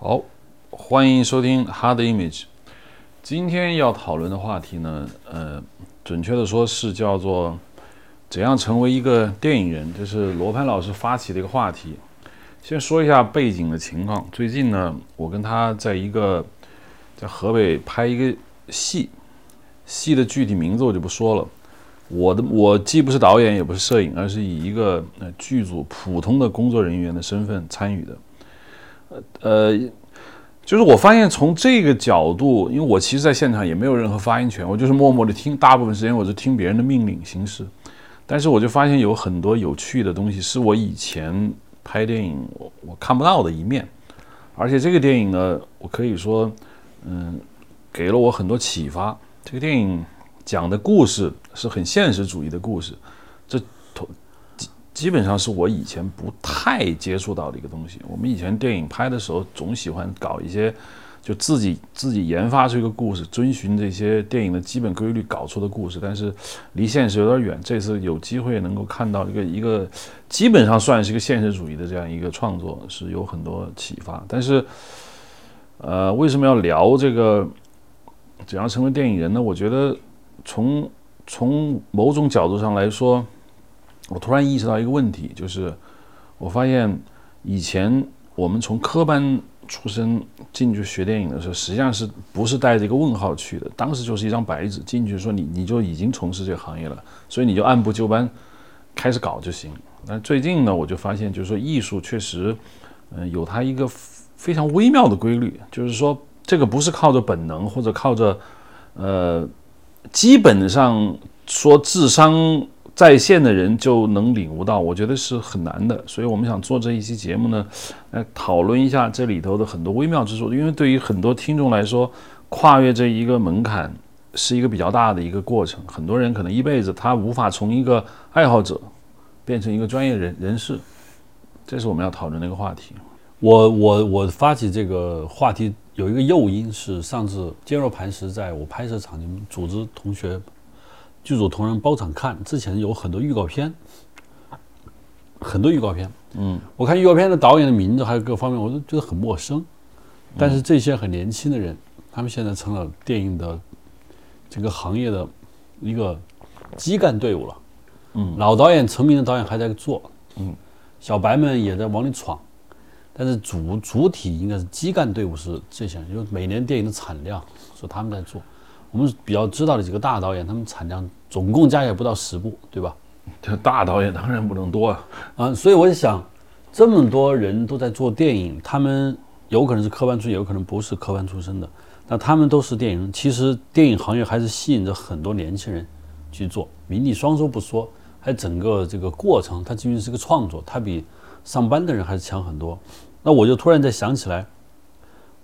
好，欢迎收听 Hard Image。今天要讨论的话题呢，呃，准确的说是叫做怎样成为一个电影人，这是罗盘老师发起的一个话题。先说一下背景的情况。最近呢，我跟他在一个在河北拍一个戏，戏的具体名字我就不说了。我的我既不是导演，也不是摄影，而是以一个呃剧组普通的工作人员的身份参与的。呃，就是我发现从这个角度，因为我其实在现场也没有任何发言权，我就是默默的听，大部分时间我是听别人的命令行事。但是我就发现有很多有趣的东西，是我以前拍电影我我看不到的一面。而且这个电影呢，我可以说，嗯，给了我很多启发。这个电影讲的故事是很现实主义的故事，基本上是我以前不太接触到的一个东西。我们以前电影拍的时候，总喜欢搞一些，就自己自己研发出一个故事，遵循这些电影的基本规律搞出的故事。但是离现实有点远。这次有机会能够看到一个一个，基本上算是一个现实主义的这样一个创作，是有很多启发。但是，呃，为什么要聊这个怎样成为电影人呢？我觉得从从某种角度上来说。我突然意识到一个问题，就是我发现以前我们从科班出身进去学电影的时候，实际上是不是带着一个问号去的？当时就是一张白纸，进去说你你就已经从事这个行业了，所以你就按部就班开始搞就行。但最近呢，我就发现，就是说艺术确实，嗯，有它一个非常微妙的规律，就是说这个不是靠着本能或者靠着，呃，基本上说智商。在线的人就能领悟到，我觉得是很难的，所以我们想做这一期节目呢，来讨论一下这里头的很多微妙之处。因为对于很多听众来说，跨越这一个门槛是一个比较大的一个过程，很多人可能一辈子他无法从一个爱好者变成一个专业人人士，这是我们要讨论的一个话题。我我我发起这个话题有一个诱因是上次坚若磐石在我拍摄场，景组织同学。剧组同仁包场看，之前有很多预告片，很多预告片。嗯，我看预告片的导演的名字还有各方面，我都觉得很陌生。但是这些很年轻的人，他们现在成了电影的这个行业的一个基干队伍了。嗯，老导演、成名的导演还在做。嗯，小白们也在往里闯。但是主主体应该是基干队伍是这些，因为每年电影的产量是他们在做。我们比较知道的几个大导演，他们产量总共加起来不到十部，对吧？这大导演当然不能多啊。啊，所以我就想，这么多人都在做电影，他们有可能是科班出身，有可能不是科班出身的，那他们都是电影人。其实电影行业还是吸引着很多年轻人去做，名利双收不说，还整个这个过程，它仅仅是个创作，它比上班的人还是强很多。那我就突然在想起来，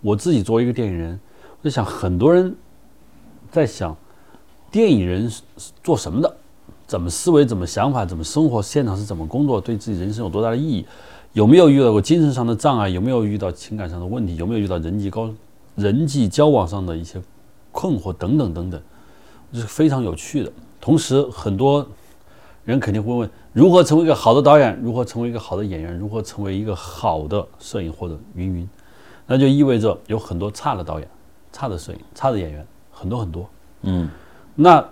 我自己作为一个电影人，我就想很多人。在想，电影人是做什么的？怎么思维？怎么想法？怎么生活？现场是怎么工作？对自己人生有多大的意义？有没有遇到过精神上的障碍？有没有遇到情感上的问题？有没有遇到人际高人际交往上的一些困惑？等等等等，这是非常有趣的。同时，很多人肯定会问：如何成为一个好的导演？如何成为一个好的演员？如何成为一个好的摄影或者云云？那就意味着有很多差的导演、差的摄影、差的演员。很多很多，嗯，那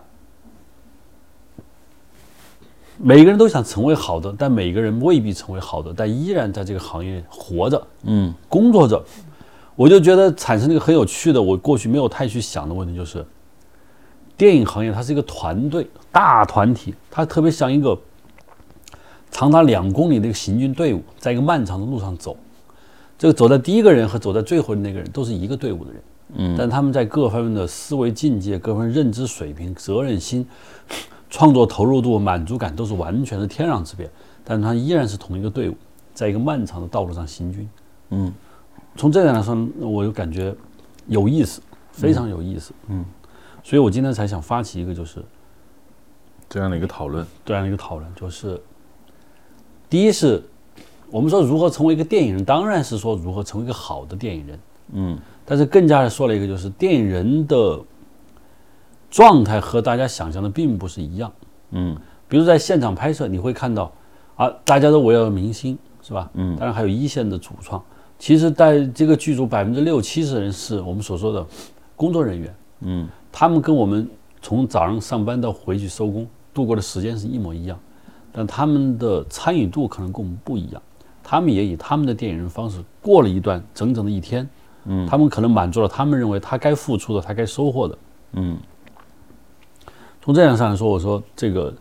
每个人都想成为好的，但每个人未必成为好的，但依然在这个行业活着，嗯，工作着。我就觉得产生了一个很有趣的，我过去没有太去想的问题，就是电影行业它是一个团队大团体，它特别像一个长达两公里的一个行军队伍，在一个漫长的路上走。这个走在第一个人和走在最后的那个人都是一个队伍的人。嗯，但他们在各方面的思维境界、各方面认知水平、责任心、创作投入度、满足感都是完全的天壤之别。但是他依然是同一个队伍，在一个漫长的道路上行军。嗯，从这点来说，我就感觉有意思，非常有意思。嗯，所以我今天才想发起一个，就是这样的一个讨论。这样的一个讨论，就是第一是，我们说如何成为一个电影人，当然是说如何成为一个好的电影人。嗯。但是更加的说了一个，就是电影人的状态和大家想象的并不是一样。嗯，比如在现场拍摄，你会看到啊，大家都围绕着明星，是吧？嗯，当然还有一线的主创，其实在这个剧组百分之六七十人是我们所说的工作人员，嗯，他们跟我们从早上上班到回去收工度过的时间是一模一样，但他们的参与度可能跟我们不一样，他们也以他们的电影人方式过了一段整整的一天，嗯。他们可能满足了他们认为他该付出的，他该收获的。嗯。从这样上来说，我说这个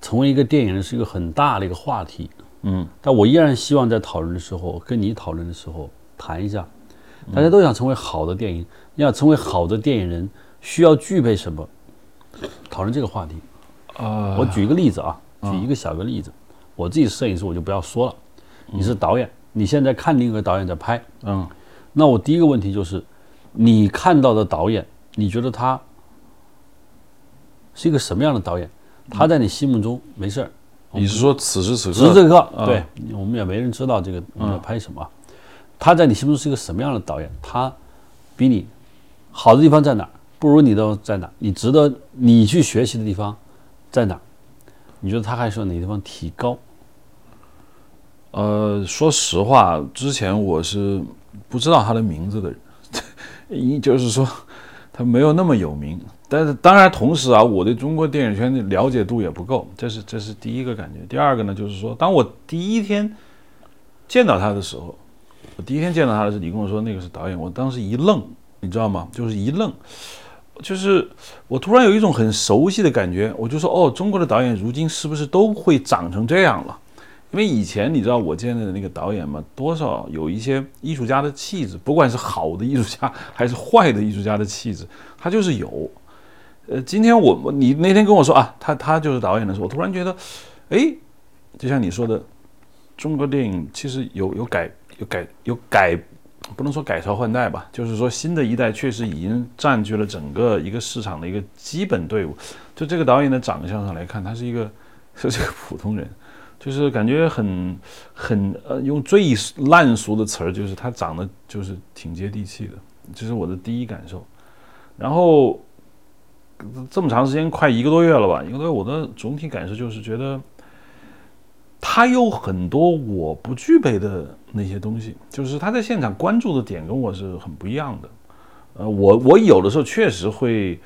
成为一个电影人是一个很大的一个话题，嗯。但我依然希望在讨论的时候，跟你讨论的时候谈一下，大家都想成为好的电影，要成为好的电影人，需要具备什么？讨论这个话题。啊，我举一个例子啊，举一个小个例子，我自己摄影师我就不要说了，你是导演，你现在看另一个导演在拍，嗯那我第一个问题就是，你看到的导演，你觉得他是一个什么样的导演？他在你心目中没事儿，你是说此时此刻？此时此刻，啊对我们也没人知道这个我们在拍什么。他在你心目中是一个什么样的导演？他比你好的地方在哪儿？不如你的在哪儿？你值得你去学习的地方在哪儿？你觉得他还需要哪个地方提高？呃，说实话，之前我是不知道他的名字的人，一就是说他没有那么有名。但是当然，同时啊，我对中国电影圈的了解度也不够，这是这是第一个感觉。第二个呢，就是说，当我第一天见到他的时候，我第一天见到他的时候，你跟我说那个是导演，我当时一愣，你知道吗？就是一愣，就是我突然有一种很熟悉的感觉，我就说，哦，中国的导演如今是不是都会长成这样了？因为以前你知道我见的那个导演嘛，多少有一些艺术家的气质，不管是好的艺术家还是坏的艺术家的气质，他就是有。呃，今天我你那天跟我说啊，他他就是导演的时候，我突然觉得，哎，就像你说的，中国电影其实有有改有改有改，不能说改朝换代吧，就是说新的一代确实已经占据了整个一个市场的一个基本队伍。就这个导演的长相上来看，他是一个 是这个普通人。就是感觉很很呃，用最烂俗的词儿，就是他长得就是挺接地气的，这是我的第一感受。然后这么长时间，快一个多月了吧？一个多月，我的总体感受就是觉得他有很多我不具备的那些东西，就是他在现场关注的点跟我是很不一样的。呃，我我有的时候确实会。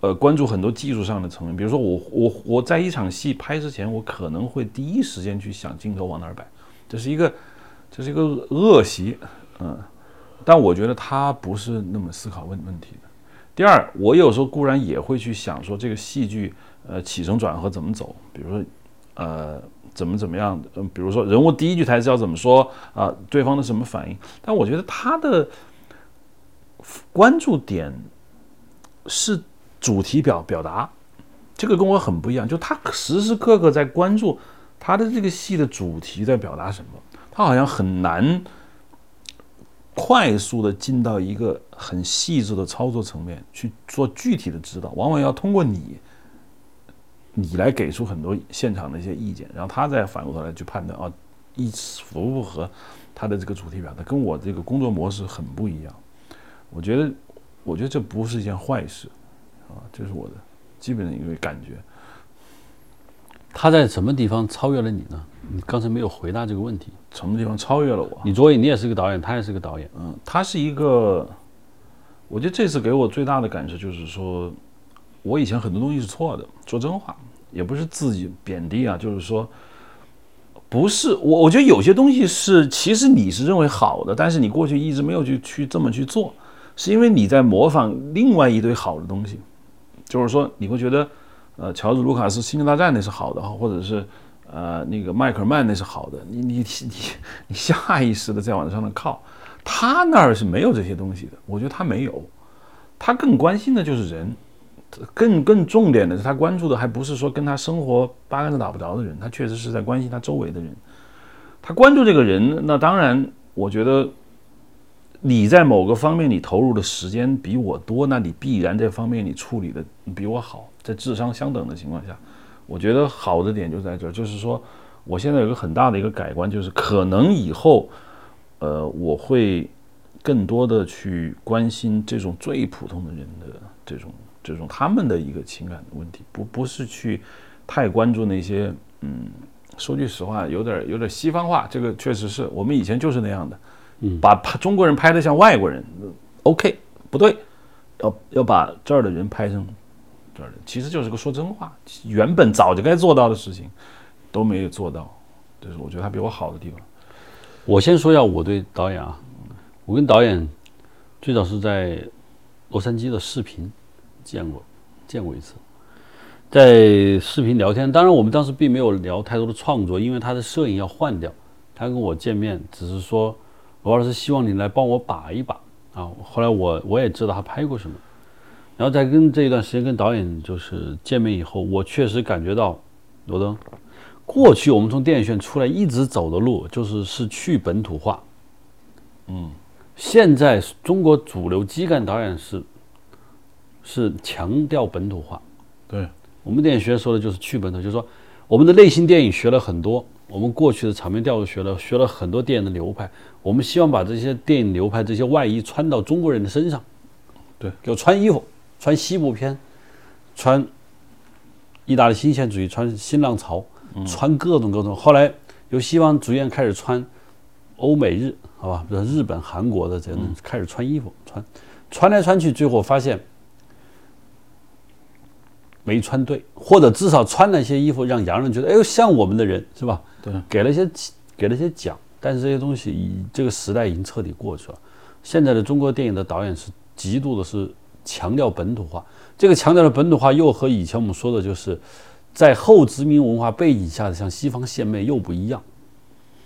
呃，关注很多技术上的层面，比如说我我我在一场戏拍之前，我可能会第一时间去想镜头往哪儿摆，这是一个这是一个恶习，嗯，但我觉得他不是那么思考问问题的。第二，我有时候固然也会去想说这个戏剧呃起承转合怎么走，比如说呃怎么怎么样，嗯，比如说人物第一句台词要怎么说啊，对方的什么反应，但我觉得他的关注点是。主题表表达，这个跟我很不一样。就他时时刻刻在关注他的这个戏的主题在表达什么，他好像很难快速的进到一个很细致的操作层面去做具体的指导，往往要通过你，你来给出很多现场的一些意见，然后他再反过头来去判断啊，一符不符合他的这个主题表达，跟我这个工作模式很不一样。我觉得，我觉得这不是一件坏事。啊，这是我的基本的一个感觉。他在什么地方超越了你呢？你刚才没有回答这个问题。什么地方超越了我？你作为你也是个导演，他也是个导演。嗯，他是一个，我觉得这次给我最大的感受就是说，我以前很多东西是错的。说真话，也不是自己贬低啊，就是说，不是我。我觉得有些东西是，其实你是认为好的，但是你过去一直没有去去这么去做，是因为你在模仿另外一堆好的东西。就是说，你会觉得，呃，乔治·卢卡斯《星球大战》那是好的，或者是，呃，那个迈克尔·曼那是好的，你你你你下意识的在往上面靠，他那儿是没有这些东西的。我觉得他没有，他更关心的就是人，更更重点的是他关注的还不是说跟他生活八竿子打不着的人，他确实是在关心他周围的人。他关注这个人，那当然，我觉得。你在某个方面你投入的时间比我多，那你必然这方面你处理的比我好。在智商相等的情况下，我觉得好的点就在这儿，就是说，我现在有个很大的一个改观，就是可能以后，呃，我会更多的去关心这种最普通的人的这种这种他们的一个情感的问题，不不是去太关注那些，嗯，说句实话，有点有点西方化，这个确实是我们以前就是那样的。把拍中国人拍得像外国人，OK，不对，要要把这儿的人拍成这儿的，其实就是个说真话，原本早就该做到的事情都没有做到，这是我觉得他比我好的地方。我先说一下我对导演啊，我跟导演最早是在洛杉矶的视频见过，见过一次，在视频聊天。当然，我们当时并没有聊太多的创作，因为他的摄影要换掉。他跟我见面，只是说罗老师希望你来帮我把一把啊。后来我我也知道他拍过什么，然后在跟这一段时间跟导演就是见面以后，我确实感觉到罗登。过去我们从电影学院出来一直走的路就是是去本土化，嗯，现在中国主流基干导演是是强调本土化，对我们电影学院说的就是去本土，就是说我们的类型电影学了很多，我们过去的场面调度学了学了很多电影的流派，我们希望把这些电影流派这些外衣穿到中国人的身上，对，给我穿衣服，穿西部片，穿意大利新现主义，穿新浪潮。穿各种各种，后来由西方逐渐开始穿欧美日，好吧，比如日本、韩国的这种开始穿衣服，穿。穿来穿去，最后发现没穿对，或者至少穿了一些衣服让洋人觉得，哎呦，像我们的人是吧？对，给了一些给了一些奖，但是这些东西已这个时代已经彻底过去了。现在的中国电影的导演是极度的是强调本土化，这个强调的本土化又和以前我们说的就是。在后殖民文化背景下的像西方献媚又不一样，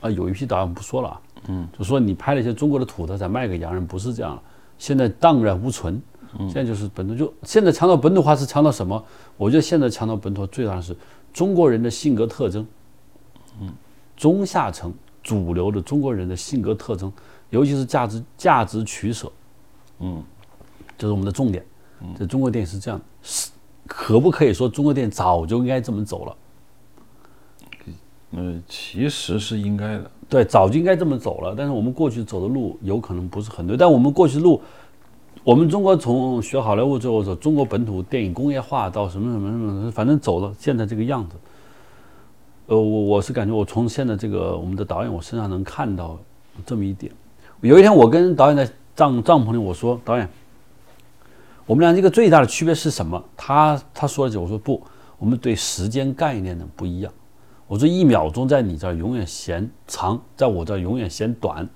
啊，有一批导演不说了啊，嗯，就说你拍了一些中国的土特产卖给洋人，不是这样了，现在荡然无存，现在就是本土，就现在强调本土化是强调什么？我觉得现在强调本土最大的是中国人的性格特征，嗯，中下层主流的中国人的性格特征，尤其是价值价值取舍，嗯，这是我们的重点，这中国电影是这样是。可不可以说中国电影早就应该这么走了？嗯，其实是应该的。对，早就应该这么走了。但是我们过去走的路有可能不是很对。但我们过去路，我们中国从学好莱坞之后走中国本土电影工业化到什么什么什么，反正走了现在这个样子。呃，我我是感觉我从现在这个我们的导演我身上能看到这么一点。有一天我跟导演在帐帐篷里我说导演。我们俩这个最大的区别是什么？他他说了句，我说不，我们对时间概念呢不一样。我说一秒钟在你这儿永远嫌长，在我这儿永远嫌短。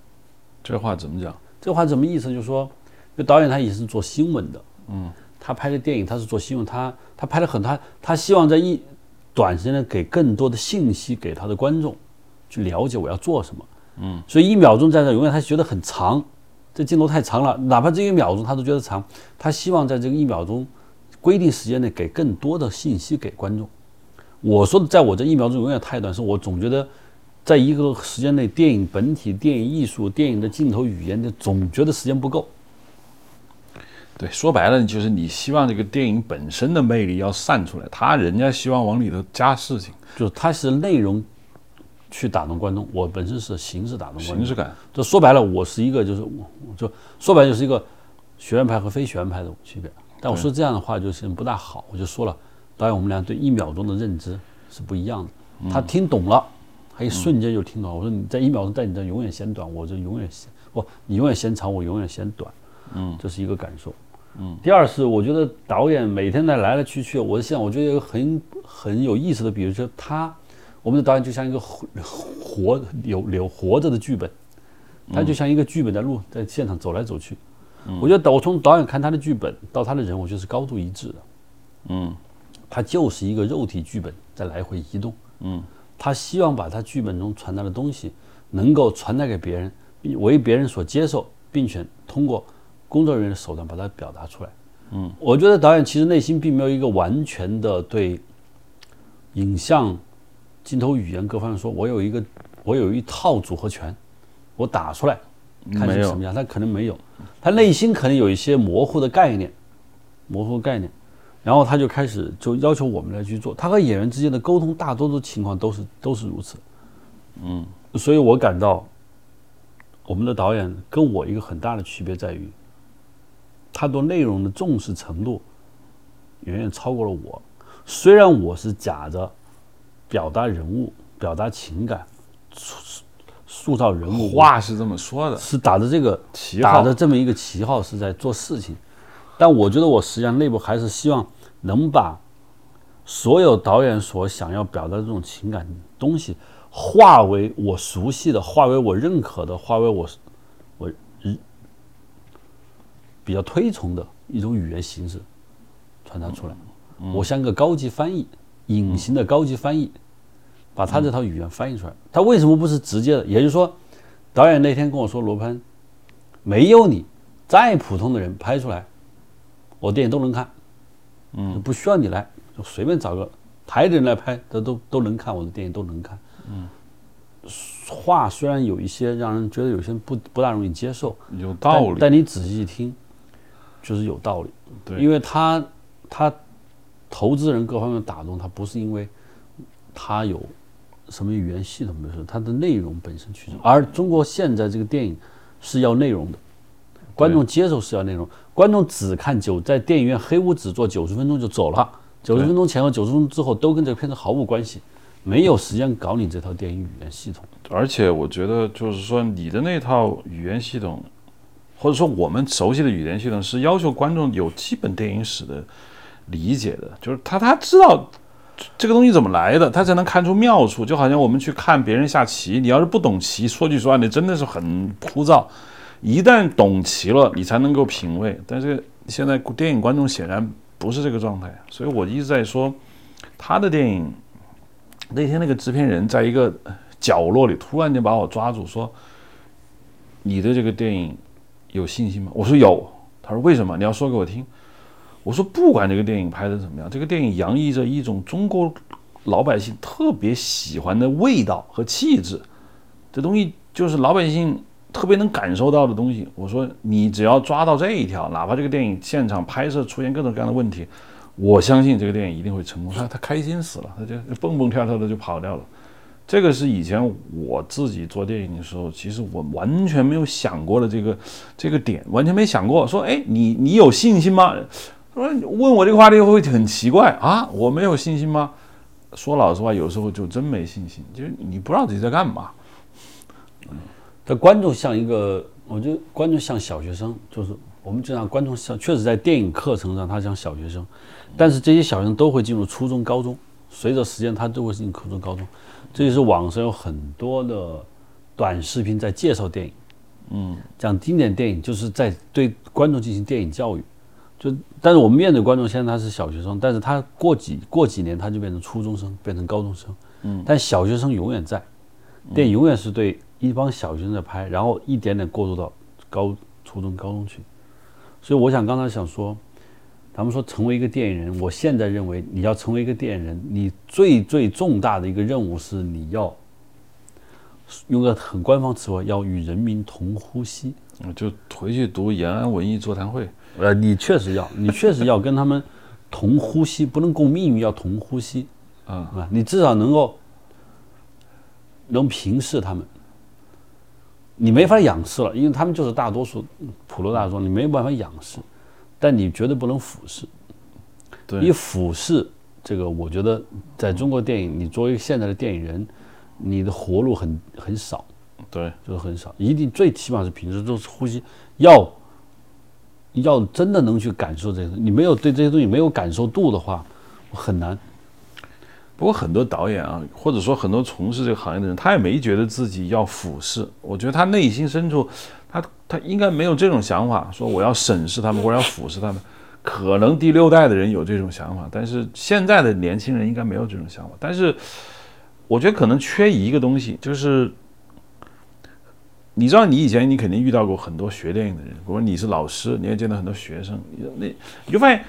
这话怎么讲？这话什么意思？就是说，这导演他也是做新闻的，嗯，他拍的电影他是做新闻，他他拍了很他他希望在一短时间内给更多的信息给他的观众去了解我要做什么，嗯，所以一秒钟在这永远他觉得很长。这镜头太长了，哪怕这一秒钟他都觉得长。他希望在这个一秒钟规定时间内给更多的信息给观众。我说的，在我这一秒钟永远太短，是我总觉得在一个时间内，电影本体、电影艺术、电影的镜头语言，就总觉得时间不够。对，说白了就是你希望这个电影本身的魅力要散出来，他人家希望往里头加事情，就是它是内容。去打动观众，我本身是形式打动观众。形式感，就说白了，我是一个，就是我，就说白了就是一个学院派和非学院派的区别。但我说这样的话就是不大好，我就说了，导演，我们俩对一秒钟的认知是不一样的。他听懂了，他一瞬间就听懂了。我说你在一秒钟在你这永远嫌短，我就永远嫌不，你永远嫌长，我永远嫌短。嗯，这是一个感受。嗯，第二是我觉得导演每天在来来去去，我想我觉得一个很很有意思的，比如说他。我们的导演就像一个活活有有活着的剧本，他就像一个剧本在路在现场走来走去。我觉得我从导演看他的剧本到他的人，我觉得是高度一致的。嗯，他就是一个肉体剧本在来回移动。嗯，他希望把他剧本中传达的东西能够传达给别人，为别人所接受，并且通过工作人员的手段把它表达出来。嗯，我觉得导演其实内心并没有一个完全的对影像。镜头语言各方面说，我有一个，我有一套组合拳，我打出来，看是什么样。他可能没有，他内心可能有一些模糊的概念，模糊概念，然后他就开始就要求我们来去做。他和演员之间的沟通，大多数情况都是都是如此。嗯，所以我感到，我们的导演跟我一个很大的区别在于，他对内容的重视程度，远远超过了我。虽然我是假着。表达人物、表达情感，塑造人物，话是这么说的，是打着这个旗号打着这么一个旗号是在做事情。但我觉得我实际上内部还是希望能把所有导演所想要表达的这种情感东西，化为我熟悉的，化为我认可的，化为我我日比较推崇的一种语言形式传达出来。我像个高级翻译，隐形的高级翻译，把他这套语言翻译出来。他为什么不是直接的？也就是说，导演那天跟我说，罗潘，没有你，再普通的人拍出来，我电影都能看，嗯，不需要你来，就随便找个台的人来拍，他都都能看我的电影，都能看。嗯，话虽然有一些让人觉得有些不不大容易接受，有道理，但你仔细一听，就是有道理。对，因为他他投资人各方面打动他，不是因为他有什么语言系统没事，他的内容本身驱动。而中国现在这个电影是要内容的，观众接受是要内容，观众只看九在电影院黑屋只坐九十分钟就走了，九十分钟前后九十分钟之后都跟这个片子毫无关系，没有时间搞你这套电影语言系统。而且我觉得，就是说你的那套语言系统，或者说我们熟悉的语言系统，是要求观众有基本电影史的理解的，就是他他知道这个东西怎么来的，他才能看出妙处。就好像我们去看别人下棋，你要是不懂棋，说句实话，你真的是很枯燥。一旦懂棋了，你才能够品味。但是现在电影观众显然不是这个状态，所以我一直在说他的电影。那天那个制片人在一个角落里突然间把我抓住，说：“你的这个电影有信心吗？”我说有。他说：“为什么？你要说给我听。”我说：“不管这个电影拍的怎么样，这个电影洋溢着一种中国老百姓特别喜欢的味道和气质，这东西就是老百姓特别能感受到的东西。”我说：“你只要抓到这一条，哪怕这个电影现场拍摄出现各种各样的问题，我相信这个电影一定会成功。”他他开心死了，他就蹦蹦跳跳的就跑掉了。这个是以前我自己做电影的时候，其实我完全没有想过的这个这个点，完全没想过。说，哎，你你有信心吗？说问我这个话题会不会很奇怪啊，我没有信心吗？说老实话，有时候就真没信心，就是你不知道自己在干嘛。嗯这观众像一个，我觉得观众像小学生，就是我们经常观众像，确实在电影课程上他像小学生，但是这些小学生都会进入初中、高中，随着时间他都会进入初中、高中。这就是网上有很多的短视频在介绍电影，嗯，讲经典电影，就是在对观众进行电影教育。就但是我们面对观众，现在他是小学生，但是他过几过几年他就变成初中生，变成高中生，嗯，但小学生永远在，电影永远是对一帮小学生在拍，然后一点点过渡到高初中、高中去。所以我想刚才想说。咱们说成为一个电影人，我现在认为你要成为一个电影人，你最最重大的一个任务是你要用个很官方词汇，要与人民同呼吸。我就回去读延安文艺座谈会。呃，你确实要，你确实要跟他们同呼吸，不能共命运，要同呼吸。啊，你至少能够能平视他们。你没法仰视了，因为他们就是大多数普罗大众，你没有办法仰视。但你绝对不能俯视，你俯视这个，我觉得在中国电影，你作为现在的电影人，你的活路很很少，对，就是很少。一定最起码是平时都是呼吸，要要真的能去感受这些，你没有对这些东西没有感受度的话，很难。不过很多导演啊，或者说很多从事这个行业的人，他也没觉得自己要俯视，我觉得他内心深处。他他应该没有这种想法，说我要审视他们或者要俯视他们。可能第六代的人有这种想法，但是现在的年轻人应该没有这种想法。但是我觉得可能缺一个东西，就是你知道，你以前你肯定遇到过很多学电影的人，比如你是老师，你也见到很多学生，那你就发现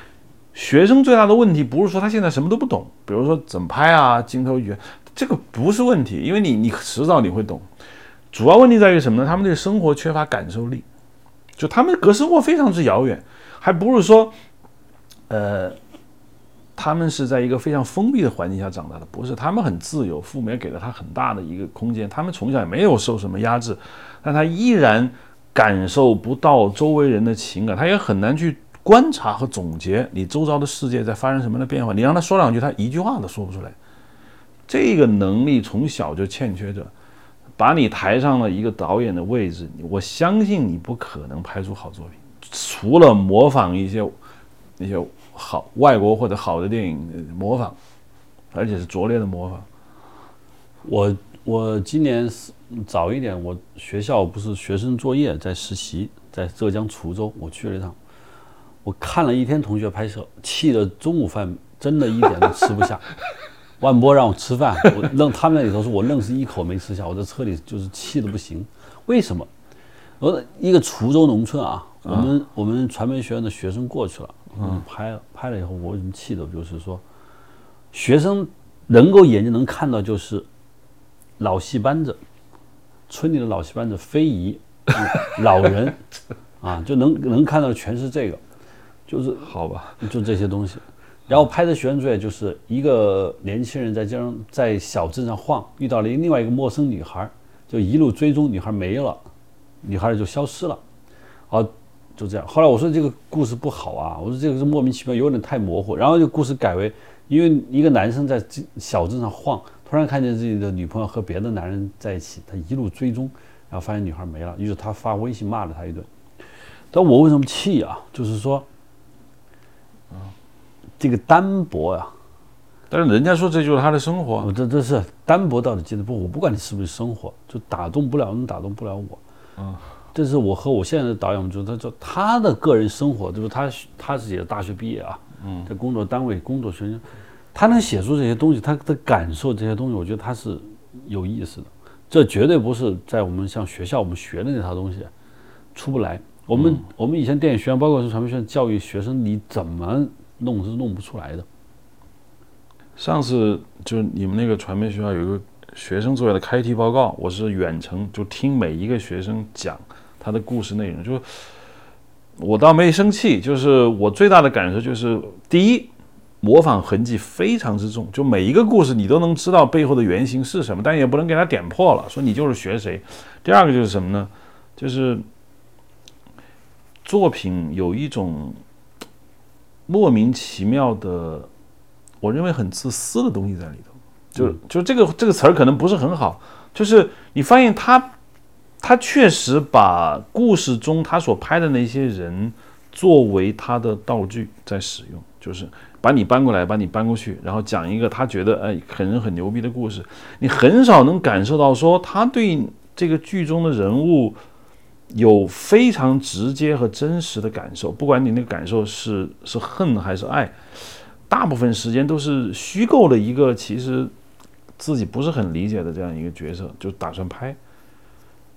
学生最大的问题不是说他现在什么都不懂，比如说怎么拍啊，镜头语言，这个不是问题，因为你你迟早你会懂。主要问题在于什么呢？他们对生活缺乏感受力，就他们隔生活非常之遥远，还不是说，呃，他们是在一个非常封闭的环境下长大的，不是，他们很自由，父母也给了他很大的一个空间，他们从小也没有受什么压制，但他依然感受不到周围人的情感，他也很难去观察和总结你周遭的世界在发生什么样的变化，你让他说两句，他一句话都说不出来，这个能力从小就欠缺着。把你抬上了一个导演的位置，我相信你不可能拍出好作品，除了模仿一些那些好外国或者好的电影模仿，而且是拙劣的模仿。我我今年早一点，我学校不是学生作业在实习，在浙江滁州，我去了一趟，我看了一天同学拍摄，气得中午饭真的一点都吃不下。万波让我吃饭，我愣他们那里头说，我愣是一口没吃下，我在车里就是气的不行。为什么？我一个滁州农村啊，我们我们传媒学院的学生过去了，嗯，拍了拍了以后，我为什么气的？就是说，学生能够眼睛能看到，就是老戏班子，村里的老戏班子，非遗，老人，啊，就能能看到全是这个，就是好吧，就这些东西。然后拍的学生作业就是一个年轻人在街上在小镇上晃，遇到了另外一个陌生女孩，就一路追踪，女孩没了，女孩就消失了，好，就这样。后来我说这个故事不好啊，我说这个是莫名其妙，有点太模糊。然后这故事改为，因为一个男生在小镇上晃，突然看见自己的女朋友和别的男人在一起，他一路追踪，然后发现女孩没了，于是他发微信骂了他一顿。但我为什么气啊？就是说。这个单薄啊，但是人家说这就是他的生活。我这这是单薄到底记得不？我不管你是不是生活，就打动不了你，打动不了我。嗯，这是我和我现在的导演们，就他说他的个人生活，就是他他自己的大学毕业啊，嗯，在工作单位工作学生，他能写出这些东西，他的感受这些东西，我觉得他是有意思的。这绝对不是在我们像学校我们学的那套东西出不来。我们我们以前电影学院，包括是传媒学院教育学生，你怎么？弄是弄不出来的。上次就是你们那个传媒学校有一个学生作业的开题报告，我是远程就听每一个学生讲他的故事内容，就我倒没生气，就是我最大的感受就是，第一，模仿痕迹非常之重，就每一个故事你都能知道背后的原型是什么，但也不能给他点破了，说你就是学谁。第二个就是什么呢？就是作品有一种。莫名其妙的，我认为很自私的东西在里头，就就这个这个词儿可能不是很好，就是你发现他，他确实把故事中他所拍的那些人作为他的道具在使用，就是把你搬过来，把你搬过去，然后讲一个他觉得哎很人很牛逼的故事，你很少能感受到说他对这个剧中的人物。有非常直接和真实的感受，不管你那个感受是是恨还是爱，大部分时间都是虚构的一个其实自己不是很理解的这样一个角色，就打算拍。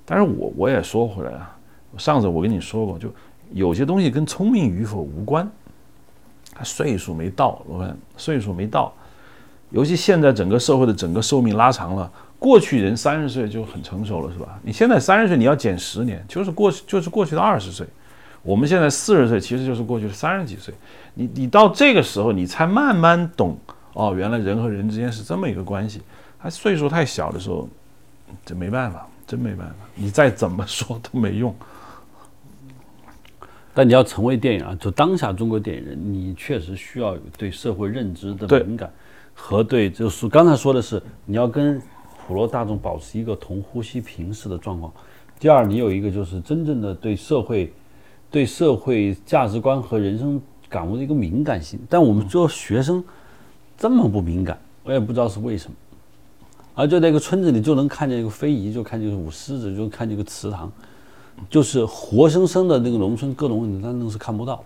但是我我也说回来啊，上次我跟你说过，就有些东西跟聪明与否无关，他岁数没到，我看岁数没到，尤其现在整个社会的整个寿命拉长了。过去人三十岁就很成熟了，是吧？你现在三十岁，你要减十年，就是过去就是过去的二十岁。我们现在四十岁，其实就是过去的三十几岁。你你到这个时候，你才慢慢懂哦，原来人和人之间是这么一个关系。他岁数太小的时候，这没办法，真没办法。你再怎么说都没用。但你要成为电影啊，就当下中国电影人，你确实需要有对社会认知的敏感，和对就是刚才说的是你要跟。普罗大众保持一个同呼吸平视的状况。第二，你有一个就是真正的对社会、对社会价值观和人生感悟的一个敏感性。但我们做学生这么不敏感，我也不知道是为什么。而就那个村子里就能看见一个非遗，就看见舞狮子，就看见一个祠堂，就是活生生的那个农村各种问题，他那是看不到。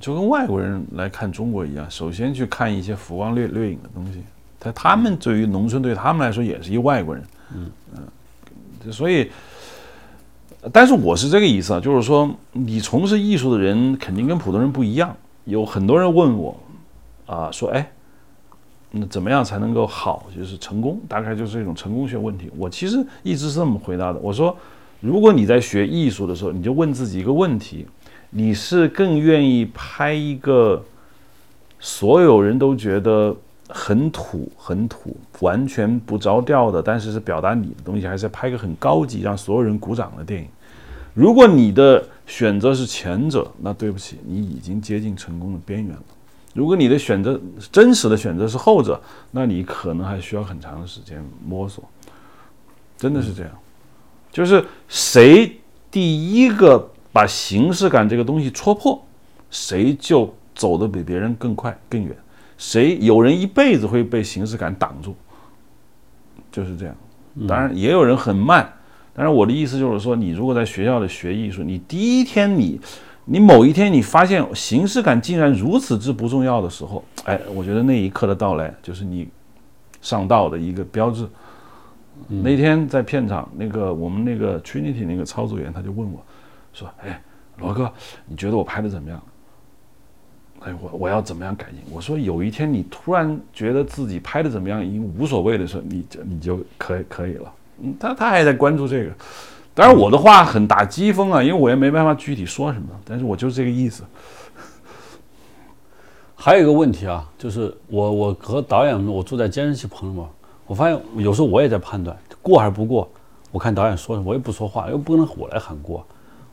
就跟外国人来看中国一样，首先去看一些浮光掠掠影的东西。他他们对于农村，对他们来说也是一外国人，嗯嗯，所以，但是我是这个意思啊，就是说，你从事艺术的人肯定跟普通人不一样。有很多人问我，啊，说，哎，那怎么样才能够好，就是成功？大概就是一种成功学问题。我其实一直是这么回答的。我说，如果你在学艺术的时候，你就问自己一个问题：你是更愿意拍一个所有人都觉得。很土，很土，完全不着调的，但是是表达你的东西，还是拍个很高级，让所有人鼓掌的电影。如果你的选择是前者，那对不起，你已经接近成功的边缘了。如果你的选择真实的选择是后者，那你可能还需要很长的时间摸索。真的是这样，就是谁第一个把形式感这个东西戳破，谁就走得比别人更快更远。谁有人一辈子会被形式感挡住，就是这样。当然也有人很慢，但是我的意思就是说，你如果在学校里学艺术，你第一天你，你某一天你发现形式感竟然如此之不重要的时候，哎，我觉得那一刻的到来就是你上道的一个标志。那天在片场，那个我们那个 Trinity 那个操作员他就问我，说：“哎，罗哥，你觉得我拍的怎么样？”哎，我我要怎么样改进？我说有一天你突然觉得自己拍的怎么样已经无所谓的时候，你就你就可以可以了。嗯，他他还在关注这个，当然我的话很打击风啊，因为我也没办法具体说什么，但是我就是这个意思。还有一个问题啊，就是我我和导演，我住在监视器棚嘛，我发现有时候我也在判断过还是不过。我看导演说什么，我也不说话，又不能我来喊过。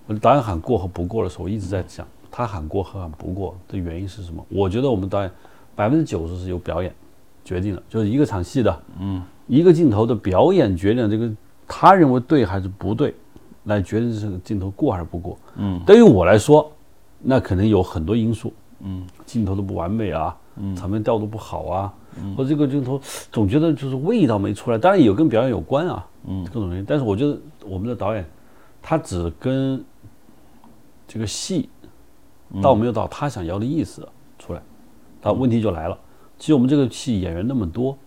我导演喊过和不过的时候，我一直在想。他喊过和喊不过的原因是什么？我觉得我们导演百分之九十是由表演决定的，就是一个场戏的，嗯，一个镜头的表演决定了这个他认为对还是不对，来决定这个镜头过还是不过。嗯，对于我来说，那可能有很多因素，嗯，镜头的不完美啊，嗯，场面调度不好啊，或者这个镜头总觉得就是味道没出来，当然有跟表演有关啊，嗯，各种原因。但是我觉得我们的导演他只跟这个戏。到没有到他想要的意思出来，那问题就来了。其实我们这个戏演员那么多，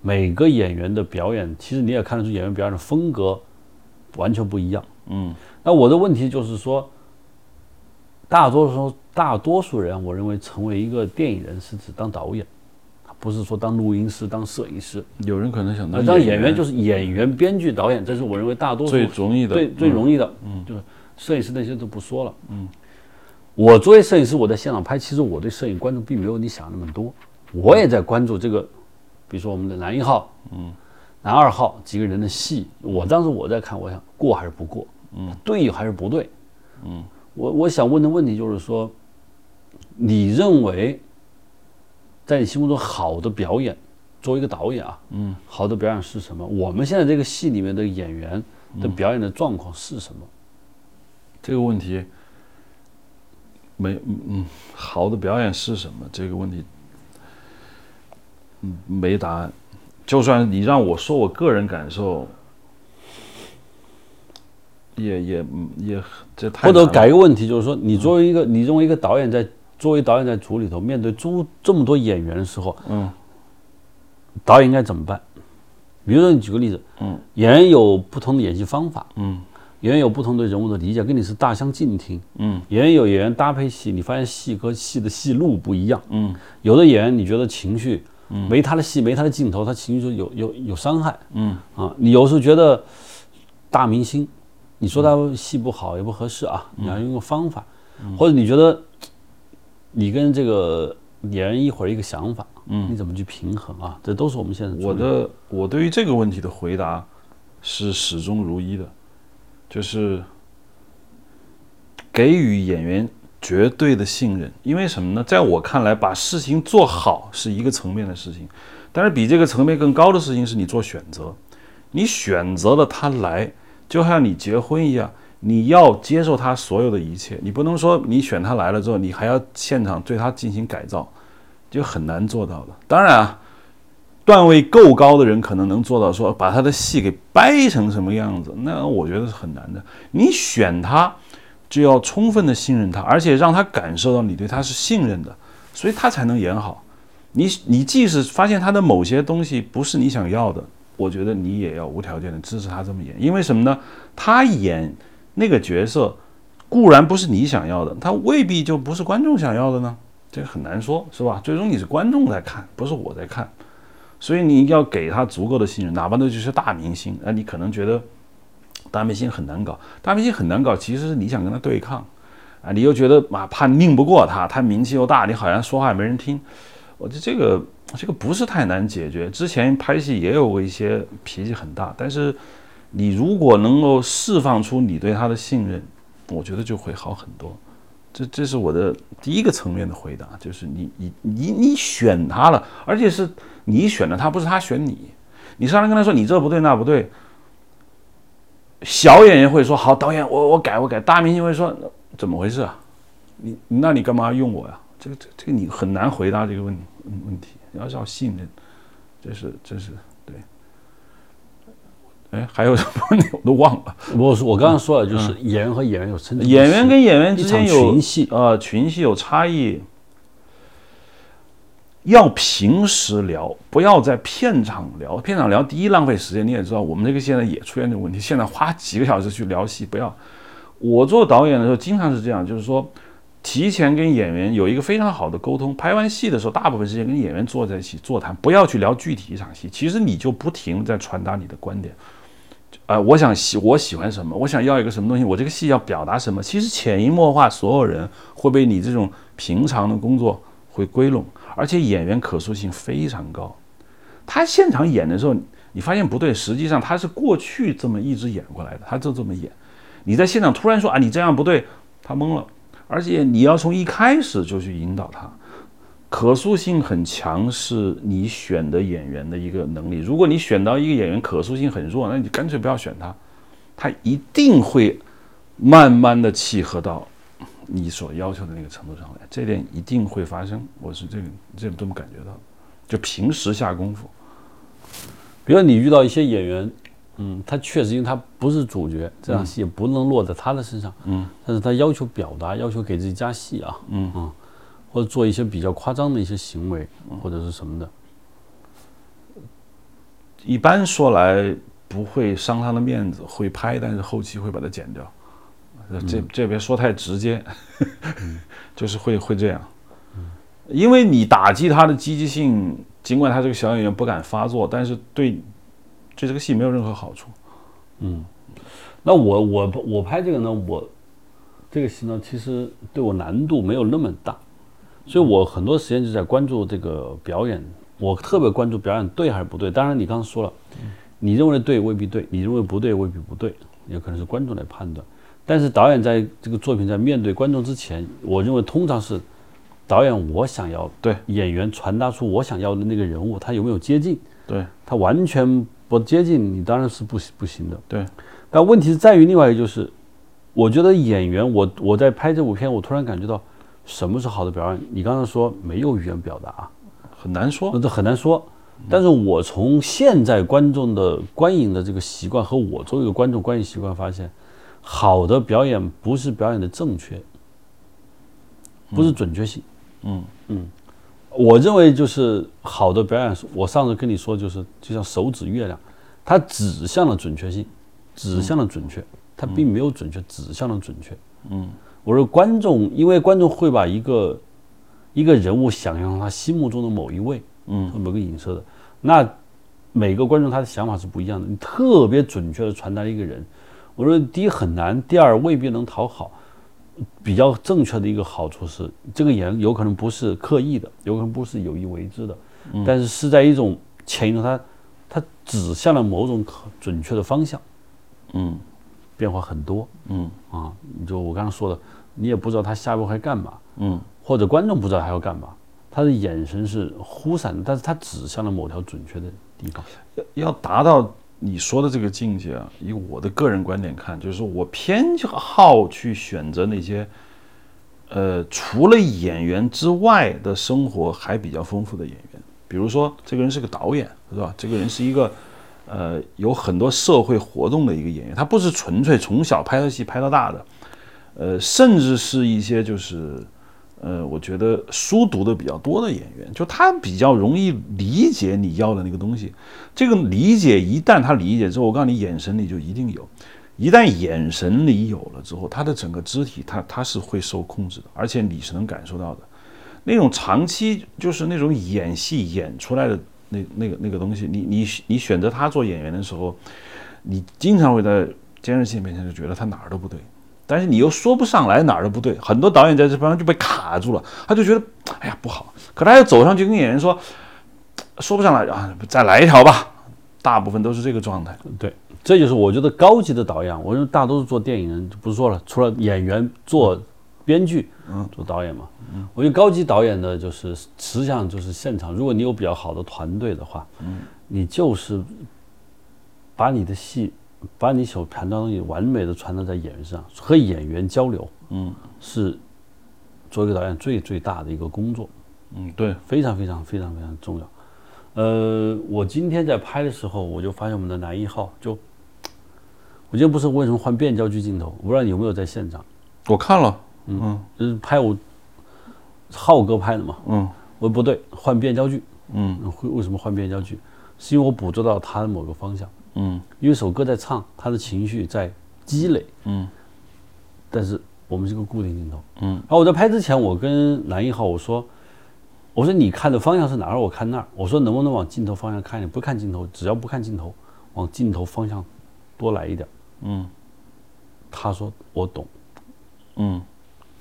每个演员的表演，其实你也看得出演员表演的风格完全不一样。嗯，那我的问题就是说，大多数大多数人，我认为成为一个电影人是指当导演，不是说当录音师、当摄影师。有人可能想当演员，就是演员、编剧、导演，这是我认为大多数最容易的、最最容易的。嗯，就是摄影师那些都不说了。嗯。我作为摄影师，我在现场拍，其实我对摄影关注并没有你想那么多。我也在关注这个，比如说我们的男一号，嗯，男二号几个人的戏。我当时我在看，我想过还是不过，嗯，对还是不对，嗯，我我想问的问题就是说，你认为，在你心目中好的表演，作为一个导演啊，嗯，好的表演是什么？我们现在这个戏里面的演员的表演的状况是什么？这个问题。没，嗯，好的表演是什么？这个问题，嗯，没答案。就算你让我说我个人感受，也也也这太或者改一个问题，就是说，你作为一个，你认为一个导演在作为导演在组里头面对诸这么多演员的时候，嗯，导演应该怎么办？比如说，你举个例子，嗯，演员有不同的演戏方法，嗯。演员有不同的人物的理解，跟你是大相径庭。嗯，演员有演员搭配戏，你发现戏和戏的戏路不一样。嗯，有的演员你觉得情绪，没他的戏，没他的镜头，他情绪就有有有伤害。嗯，啊，你有时候觉得大明星，你说他戏不好也不合适啊，你要用个方法，或者你觉得你跟这个演员一会儿一个想法，嗯，你怎么去平衡啊？这都是我们现在我的我对于这个问题的回答是始终如一的。就是给予演员绝对的信任，因为什么呢？在我看来，把事情做好是一个层面的事情，但是比这个层面更高的事情是你做选择，你选择了他来，就像你结婚一样，你要接受他所有的一切，你不能说你选他来了之后，你还要现场对他进行改造，就很难做到的。当然啊。段位够高的人可能能做到，说把他的戏给掰成什么样子，那我觉得是很难的。你选他，就要充分的信任他，而且让他感受到你对他是信任的，所以他才能演好。你你即使发现他的某些东西不是你想要的，我觉得你也要无条件的支持他这么演，因为什么呢？他演那个角色固然不是你想要的，他未必就不是观众想要的呢，这个很难说，是吧？最终你是观众在看，不是我在看。所以你要给他足够的信任，哪怕那就是大明星，那你可能觉得大明星很难搞，大明星很难搞，其实是你想跟他对抗，啊，你又觉得啊怕拧不过他，他名气又大，你好像说话也没人听，我觉得这个这个不是太难解决。之前拍戏也有过一些脾气很大，但是你如果能够释放出你对他的信任，我觉得就会好很多。这这是我的第一个层面的回答，就是你你你你选他了，而且是你选了他，不是他选你。你上来跟他说你这不对那不对，小演员会说好，导演我我改我改，大明星会说怎么回事啊？你那你干嘛用我呀？这个这这个你很难回答这个问题问题，你要是要信任，这是这是。哎，还有什么问 题我都忘了。我我刚刚说了，就是演员和演员有成演员跟演员之间有群戏啊，群戏有差异。要平时聊，不要在片场聊。片场聊，第一浪费时间。你也知道，我们这个现在也出现这个问题。现在花几个小时去聊戏，不要。我做导演的时候，经常是这样，就是说，提前跟演员有一个非常好的沟通。拍完戏的时候，大部分时间跟演员坐在一起座谈，不要去聊具体一场戏。其实你就不停在传达你的观点。啊，我想喜我喜欢什么，我想要一个什么东西，我这个戏要表达什么。其实潜移默化，所有人会被你这种平常的工作会归拢。而且演员可塑性非常高，他现场演的时候，你发现不对，实际上他是过去这么一直演过来的，他就这么演。你在现场突然说啊，你这样不对，他懵了。而且你要从一开始就去引导他，可塑性很强，是你选的演员的一个能力。如果你选到一个演员可塑性很弱，那你干脆不要选他，他一定会慢慢的契合到。你所要求的那个程度上来，这点一定会发生。我是这个这这么感觉到，就平时下功夫。比如你遇到一些演员，嗯，他确实因为他不是主角，这场戏也不能落在他的身上，嗯，但是他要求表达，要求给自己加戏啊，嗯啊，或者做一些比较夸张的一些行为，或者是什么的。一般说来不会伤他的面子，会拍，但是后期会把它剪掉。这这别说太直接，就是会会这样，因为你打击他的积极性，尽管他这个小演员不敢发作，但是对对这个戏没有任何好处。嗯，那我我我拍这个呢，我这个戏呢，其实对我难度没有那么大，所以我很多时间就在关注这个表演，我特别关注表演对还是不对。当然，你刚刚说了，你认为对未必对，你认为不对未必不对，有可能是观众来判断。但是导演在这个作品在面对观众之前，我认为通常是导演我想要对演员传达出我想要的那个人物，他有没有接近？对他完全不接近，你当然是不不行的。对，但问题是在于另外一个就是，我觉得演员，我我在拍这部片，我突然感觉到什么是好的表演。你刚才说没有语言表达，很难说，那这很难说。但是我从现在观众的观影的这个习惯和我作为一个观众观影习惯发现。好的表演不是表演的正确，不是准确性。嗯嗯，我认为就是好的表演。我上次跟你说，就是就像手指月亮，它指向了准确性，指向了准确，它并没有准确，指向了准确。嗯，我说观众，因为观众会把一个一个人物想象成他心目中的某一位，嗯，某个影射的，那每个观众他的想法是不一样的。你特别准确的传达一个人。我说第一很难，第二未必能讨好。比较正确的一个好处是，这个演员有可能不是刻意的，有可能不是有意为之的，但是是在一种潜移默他他指向了某种可准确的方向。嗯，变化很多。嗯啊，就我刚刚说的，你也不知道他下一步会干嘛。嗯，或者观众不知道他要干嘛，他的眼神是忽闪的，但是他指向了某条准确的地方。要要达到。你说的这个境界啊，以我的个人观点看，就是说我偏好去选择那些，呃，除了演员之外的生活还比较丰富的演员。比如说，这个人是个导演，是吧？这个人是一个，呃，有很多社会活动的一个演员。他不是纯粹从小拍的戏拍到大的，呃，甚至是一些就是。呃，我觉得书读的比较多的演员，就他比较容易理解你要的那个东西。这个理解一旦他理解之后，我告诉你，眼神里就一定有。一旦眼神里有了之后，他的整个肢体，他他是会受控制的，而且你是能感受到的。那种长期就是那种演戏演出来的那那个那个东西，你你你选择他做演员的时候，你经常会在监视器面前就觉得他哪儿都不对。但是你又说不上来哪儿都不对，很多导演在这方面就被卡住了，他就觉得哎呀不好，可他又走上去跟演员说，说不上来啊，再来一条吧，大部分都是这个状态。对，这就是我觉得高级的导演，我认为大多数做电影人就不说了，除了演员做编剧，嗯，做导演嘛，嗯，我觉得高级导演的就是实际上就是现场，如果你有比较好的团队的话，嗯，你就是把你的戏把你所谈到的东西完美的传达在演员身上，和演员交流，嗯。是做一个导演最最大的一个工作，嗯，对，非常非常非常非常重要。呃，我今天在拍的时候，我就发现我们的男一号就，我今天不是为什么换变焦距镜头，我不知道你有没有在现场，我看了，嗯。就是拍我浩哥拍的嘛，嗯我说不对，换变焦距，嗯会为什么换变焦距？是因为我捕捉到他的某个方向，嗯因为首歌在唱，他的情绪在积累，嗯但是我们是个固定镜头。嗯然后我在拍之前，我跟男一号我说，我说你看的方向是哪儿？我看那儿。我说能不能往镜头方向看一点？不看镜头，只要不看镜头，往镜头方向多来一点。嗯他说我懂，嗯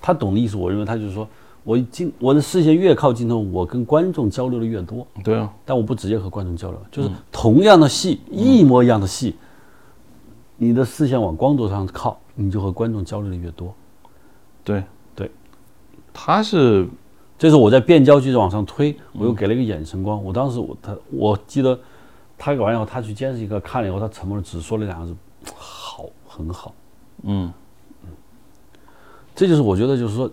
他懂的意思，我认为他就是说我镜我的视线越靠近头，我跟观众交流的越多。对啊，但我不直接和观众交流，就是同样的戏，一模一样的戏，你的视线往光头上靠，你就和观众交流的越多。对对，他是这是我在变焦距往上推，我又给了一个眼神光。我当时我他我记得他搞完以后，他去监视一个看了以后，他沉默了，只说了两个字：好，很好。嗯这就是我觉得就是说，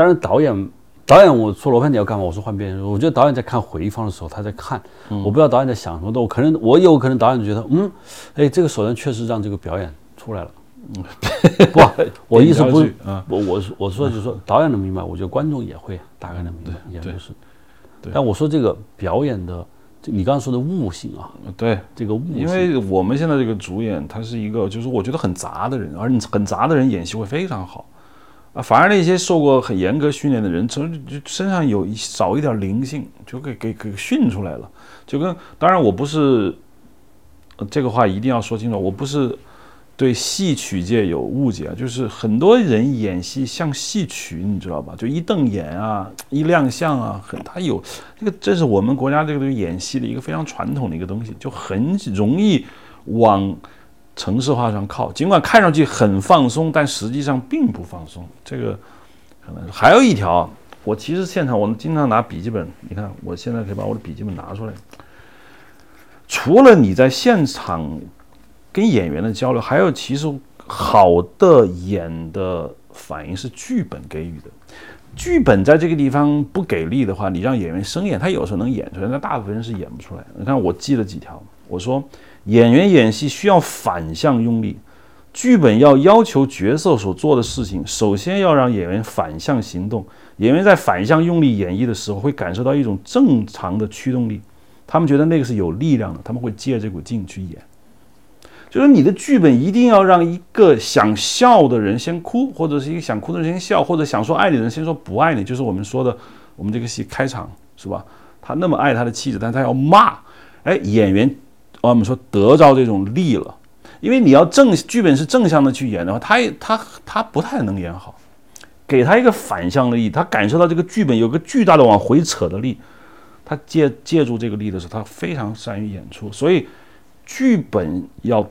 当然导演导演我说罗盘你要干嘛？我说换变焦距。我觉得导演在看回放的时候，他在看，我不知道导演在想什么。但我可能我有可能导演觉得，嗯，哎，这个手段确实让这个表演出来了。嗯 不，我意思不是我我是我说就是说导演能明白，我觉得观众也会大概能明白，也对就是。但我说这个表演的，你刚刚说的悟性啊，对，这个悟性，因为我们现在这个主演，他是一个就是我觉得很杂的人，而很杂的人演戏会非常好啊，反而那些受过很严格训练的人，从就身上有一少一点灵性，就给给给训出来了。就跟当然我不是、这个话一定要说清楚，我不是对戏曲界有误解啊，就是很多人演戏像戏曲，你知道吧？就一瞪眼啊，一亮相啊，很他有这个，这是我们国家这个对演戏的一个非常传统的一个东西，就很容易往城市化上靠。尽管看上去很放松，但实际上并不放松。这个可能还有一条，我其实现场我们经常拿笔记本，你看我现在可以把我的笔记本拿出来。除了你在现场跟演员的交流，还有其实好的演的反应是剧本给予的。剧本在这个地方不给力的话，你让演员生演，他有时候能演出来，但大部分人是演不出来。你看我记了几条，我说演员演戏需要反向用力，剧本要要求角色所做的事情，首先要让演员反向行动。演员在反向用力演绎的时候，会感受到一种正常的驱动力，他们觉得那个是有力量的，他们会借这股劲去演。就是你的剧本一定要让一个想笑的人先哭，或者是一个想哭的人先笑，或者想说爱你的人先说不爱你，就是我们说的我们这个戏开场是吧？他那么爱他的妻子，但他要骂，哎，演员，我们说得着这种力了，因为你要正剧本是正向的去演的话，他也他他不太能演好，给他一个反向的力，他感受到这个剧本有个巨大的往回扯的力，他借借助这个力的时候，他非常善于演出，所以剧本要。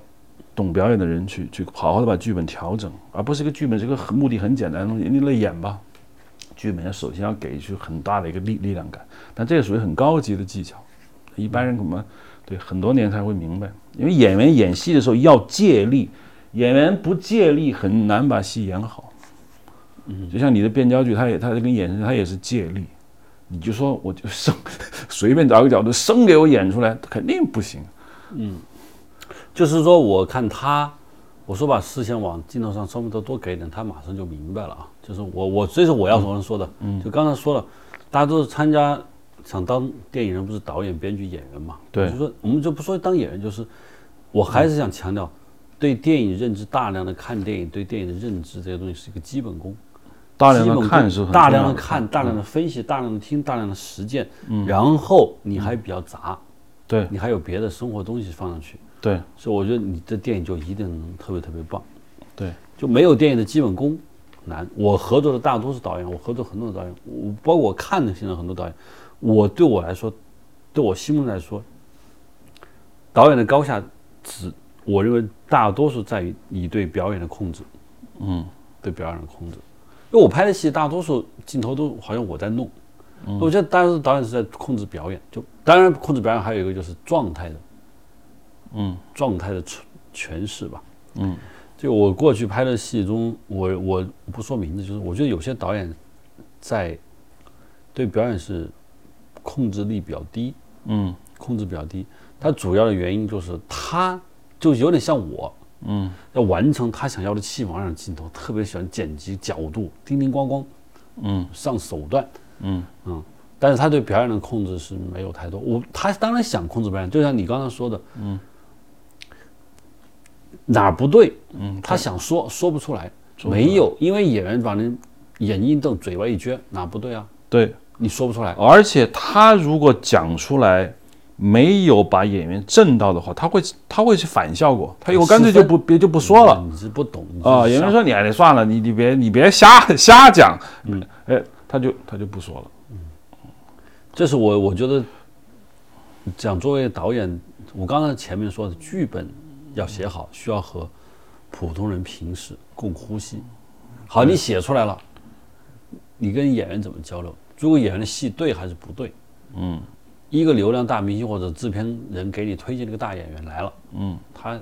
懂表演的人去去好好的把剧本调整，而不是一个剧本，这个很目的很简单的东西，你来演吧。剧本要首先要给出很大的一个力力量感，但这也属于很高级的技巧，一般人可能对很多年才会明白。因为演员演戏的时候要借力，演员不借力很难把戏演好。嗯，就像你的变焦距，他也他这跟眼神他也是借力，你就说我就生随便找个角度生给我演出来，肯定不行。嗯就是说，我看他，我说把视线往镜头上稍微多多给点，他马上就明白了啊。就是我我这是我要所说的，嗯，就刚才说了，大家都是参加想当电影人，不是导演、编剧、演员嘛？对就说我们就不说当演员，就是我还是想强调，对电影认知大量的看电影，对电影的认知这些东西是一个基本功。大量的看是很大量的看，大量的分析，大量的听，大量的实践，然后你还比较杂，对你还有别的生活东西放上去，对所以我觉得你的电影就一定能特别特别棒。对，就没有电影的基本功难。我合作的大多数导演，我合作很多的导演，我包括我看的现在很多导演，我对我来说，对我心目中来说，导演的高下只我认为大多数在于你对表演的控制，嗯，对表演的控制。因为我拍的戏大多数镜头都好像我在弄，我觉得大多数导演是在控制表演。就当然控制表演还有一个就是状态的，嗯，状态的处诠释吧。嗯，就我过去拍的戏中，我我不说名字，就是我觉得有些导演在对表演是控制力比较低，嗯。控制比较低。他主要的原因就是他就有点像我，嗯。要完成他想要的气往上镜头，特别喜欢剪辑角度，叮叮咣咣嗯。上手段。嗯。嗯。但是他对表演的控制是没有太多。我他当然想控制表演，就像你刚才说的，嗯，哪儿不对，嗯，他想说说不出来，没有，因为演员把人眼睛一瞪，嘴巴一撅，哪不对啊？对，你说不出来。而且他如果讲出来没有把演员震到的话，他会他会是反效果，他以后干脆就不别就不说了你是不懂啊。演员说你哎，你算了，你你别你别瞎瞎讲，嗯，哎，他就他就不说了。这是我我觉得讲作为导演，我刚才前面说的剧本要写好，需要和普通人平时共呼吸。好，你写出来了，你跟演员怎么交流？如果演员的戏对还是不对？嗯一个流量大明星或者制片人给你推荐这个大演员来了，嗯他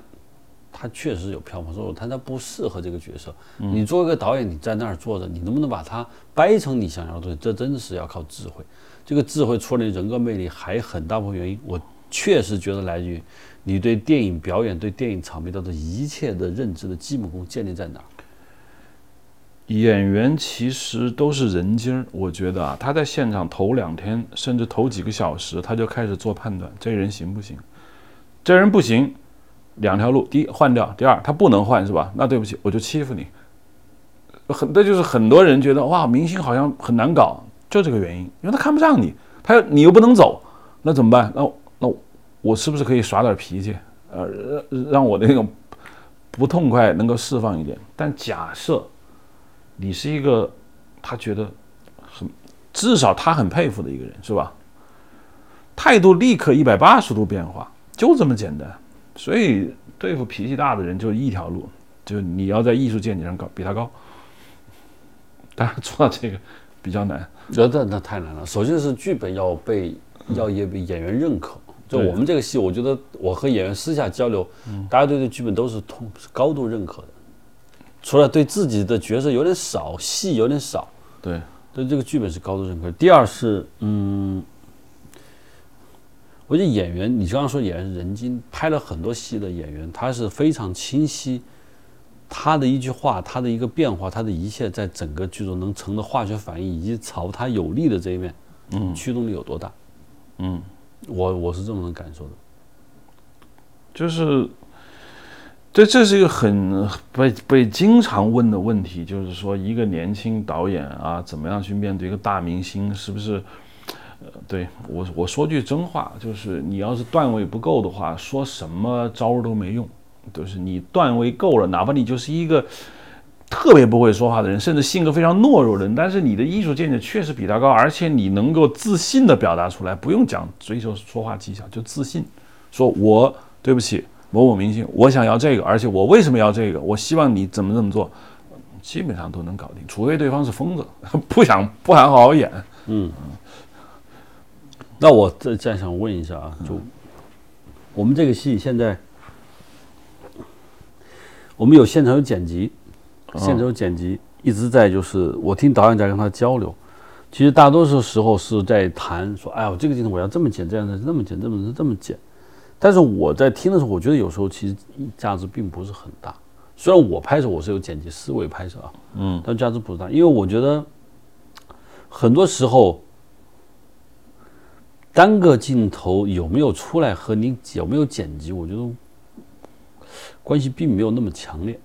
他确实有票房收入，但他不适合这个角色。嗯你作为一个导演，你在那儿坐着，你能不能把它掰成你想要的东西？这真的是要靠智慧。这个智慧除了你人格魅力，还很大部分原因，我确实觉得来自于你对电影表演、对电影场面的一切的认知的基本功建立在哪儿？演员其实都是人精儿，我觉得啊，他在现场头两天甚至头几个小时，他就开始做判断，这人行不行？这人不行，两条路：第一换掉，第二他不能换，是吧？那对不起，我就欺负你。很，这就是很多人觉得哇，明星好像很难搞，就这个原因，因为他看不上你，他你又不能走，那怎么办？那那我是不是可以耍点脾气？呃，让让我的那种不痛快能够释放一点？但假设。你是一个他觉得很，至少他很佩服的一个人，是吧？态度立刻一百八十度变化，就这么简单。所以对付脾气大的人就一条路，就是你要在艺术见解上高比他高。当然做到这个比较难。觉得那太难了。首先是剧本要被要也被演员认可。就我们这个戏，我觉得我和演员私下交流，大家对这剧本都是通是高度认可的。除了对自己的角色有点少，戏有点少，对，对这个剧本是高度认可。第二是，嗯，我觉得演员，你刚刚说演员是人精，拍了很多戏的演员，他是非常清晰，他的一句话，他的一个变化，他的一切在整个剧中能成的化学反应，以及朝他有利的这一面，嗯驱动力有多大？嗯，我我是这么能感受的。就是这这是一个很被被经常问的问题，就是说一个年轻导演啊，怎么样去面对一个大明星，是不是？呃，对我我说句真话，就是你要是段位不够的话，说什么招都没用。就是你段位够了，哪怕你就是一个特别不会说话的人，甚至性格非常懦弱的人，但是你的艺术见解确实比他高，而且你能够自信的表达出来，不用讲追求说话技巧，就自信，说我对不起某某明星，我想要这个，而且我为什么要这个？我希望你怎么怎么做，基本上都能搞定，除非对方是疯子，不想不想好好演。嗯那我再再想问一下啊，就我们这个戏现在，我们有现场有剪辑，现场有剪辑，一直在就是我听导演在跟他交流。其实大多数时候是在谈说，哎呀，我这个镜头我要这么剪，这样的这么剪，这么这么剪。但是我在听的时候，我觉得有时候其实价值并不是很大。虽然我拍摄我是有剪辑思维拍摄啊，嗯但价值不大，因为我觉得很多时候单个镜头有没有出来和你有没有剪辑，我觉得关系并没有那么强烈。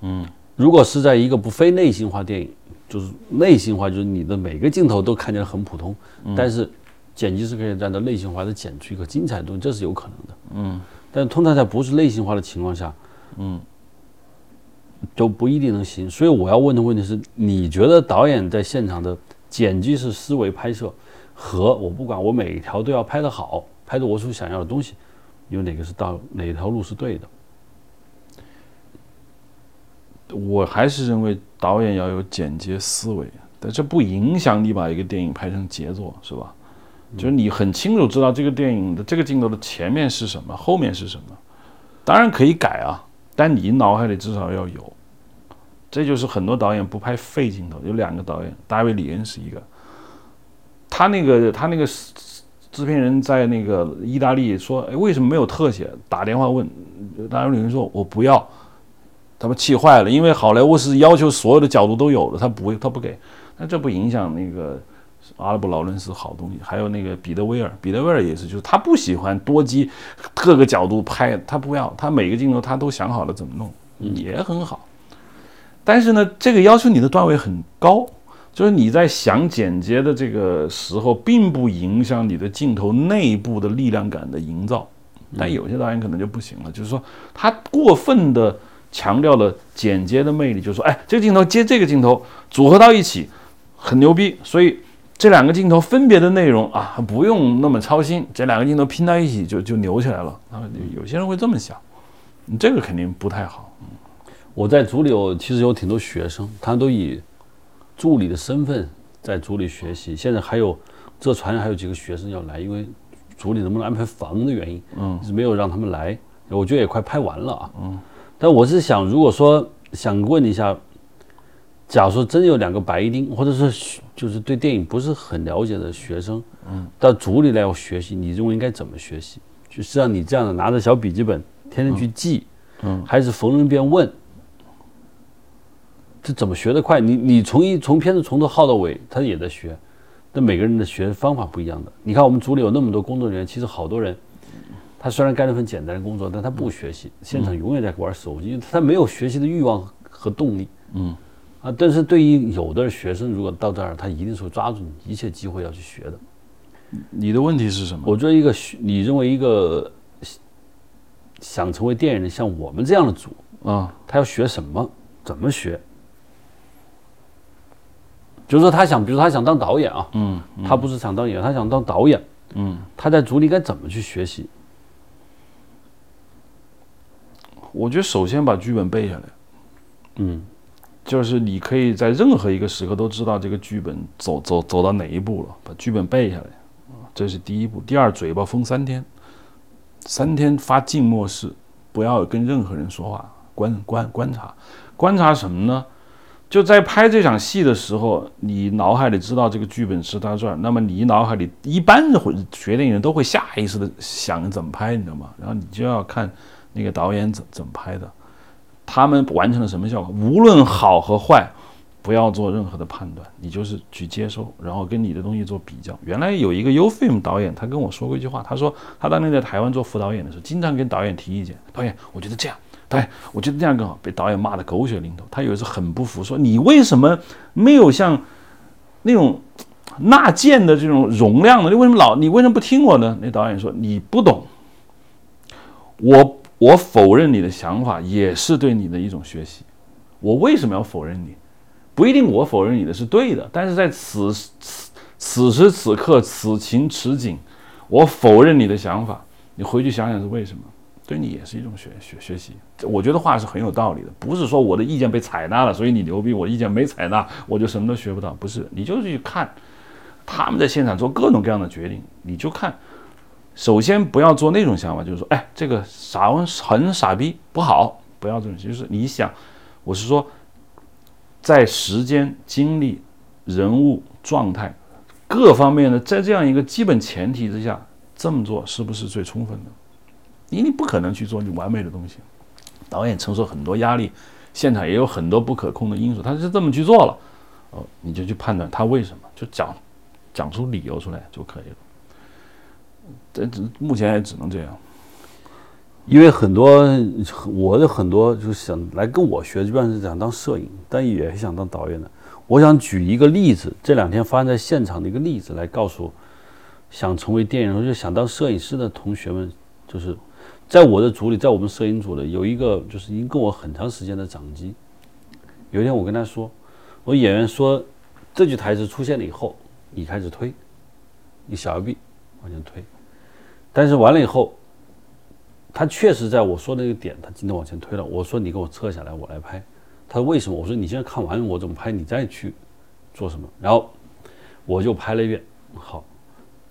嗯如果是在一个不非内心化电影，就是内心化，就是你的每个镜头都看起来很普通，但是剪辑是可以按照类型化的剪出一个精彩的东西，这是有可能的。嗯但通常在不是类型化的情况下，嗯，都不一定能行。所以我要问的问题是：你觉得导演在现场的剪辑式思维拍摄，和我不管我每一条都要拍得好，拍得我所想要的东西，有哪个是到哪条路是对的？我还是认为导演要有剪接思维，但这不影响你把一个电影拍成杰作，是吧？就是你很清楚知道这个电影的这个镜头的前面是什么，后面是什么，当然可以改啊，但你脑海里至少要有。这就是很多导演不拍废镜头，有两个导演，大卫·李恩是一个，他那个他那个制片人在那个意大利说，哎，为什么没有特写？打电话问，大卫·李恩说，我不要，他们气坏了，因为好莱坞是要求所有的角度都有的，他不会他不给，那这不影响那个阿拉伯劳伦斯好东西，还有那个彼得·威尔，彼得·威尔也是，就是他不喜欢多机各个角度拍，他不要，他每个镜头他都想好了怎么弄，也很好。但是呢，这个要求你的段位很高，就是你在想剪接的这个时候，并不影响你的镜头内部的力量感的营造。但有些导演可能就不行了，就是说他过分的强调了剪接的魅力，就是说，哎，这个镜头接这个镜头组合到一起很牛逼，所以这两个镜头分别的内容啊，不用那么操心，这两个镜头拼到一起就就牛起来了。啊，有些人会这么想，这个肯定不太好。我在组里有其实有挺多学生，他都以助理的身份在组里学习。现在还有这船上还有几个学生要来，因为组里能不能安排房的原因，嗯，是没有让他们来。我觉得也快拍完了啊，嗯。但我是想，如果说想问一下，假如说真有两个白丁，或者是就是对电影不是很了解的学生，嗯，到组里来要学习，你认为应该怎么学习？就是让你这样的拿着小笔记本，天天去记，嗯，还是逢人便问？这怎么学得快？你你从一从片子从头耗到尾，他也在学，但每个人的学方法不一样的。你看我们组里有那么多工作人员，其实好多人，他虽然干了份简单的工作，但他不学习，现场永远在玩手机，他没有学习的欲望和动力。嗯，啊，但是对于有的学生，如果到这儿，他一定是会抓住一切机会要去学的。你的问题是什么？我觉得一个学，你认为一个想成为电影人，像我们这样的组啊，他要学什么？怎么学？就是说，他想，比如他想当导演啊，嗯，他不是想当演员，他想当导演，嗯，他在组里该怎么去学习？我觉得首先把剧本背下来，嗯，就是你可以在任何一个时刻都知道这个剧本走走走到哪一步了，把剧本背下来，这是第一步。第二，嘴巴封三天，三天发静默式，不要跟任何人说话，观观观察，观察什么呢？就在拍这场戏的时候，你脑海里知道这个剧本是到这儿，那么你脑海里一般会学电影人都会下意识的想怎么拍，你知道吗？然后你就要看那个导演怎怎么拍的，他们完成了什么效果，无论好和坏，不要做任何的判断，你就是去接收，然后跟你的东西做比较。原来有一个 UFilm 导演，他跟我说过一句话，他说他当年在台湾做副导演的时候，经常跟导演提意见，导演，我觉得这样。导演，我觉得这样更好。被导演骂得狗血淋头，他有一次很不服，说：“你为什么没有像那种纳谏的这种容量呢？你为什么老？你为什么不听我呢？”那导演说：“你不懂，我我否认你的想法也是对你的一种学习。我为什么要否认你？不一定我否认你的是对的，但是在此此此时此刻此情此景，我否认你的想法。你回去想想是为什么？”对你也是一种学学学习，我觉得话是很有道理的，不是说我的意见被采纳了，所以你牛逼，我意见没采纳，我就什么都学不到，不是，你就去看他们在现场做各种各样的决定，你就看，首先不要做那种想法，就是说，哎，这个傻很傻逼，不好，不要这种，就是你想，我是说，在时间、精力、人物状态各方面的，在这样一个基本前提之下，这么做是不是最充分的？你你不可能去做你完美的东西，导演承受很多压力，现场也有很多不可控的因素，他是这么去做了，哦，你就去判断他为什么，就讲讲出理由出来就可以了。这只目前也只能这样，因为很多我的很多就是想来跟我学，基本上是想当摄影，但也想当导演的。我想举一个例子，这两天发生在现场的一个例子来告诉想成为电影人就想当摄影师的同学们，就是。在我的组里，在我们摄影组的有一个，就是已经跟我很长时间的掌机。有一天我跟他说：“我演员说这句台词出现了以后，你开始推，你小摇臂往前推。但是完了以后，他确实在我说那个点，他今天往前推了。我说你给我撤下来，我来拍。他说为什么？我说你现在看完我怎么拍，你再去做什么。然后我就拍了一遍。好，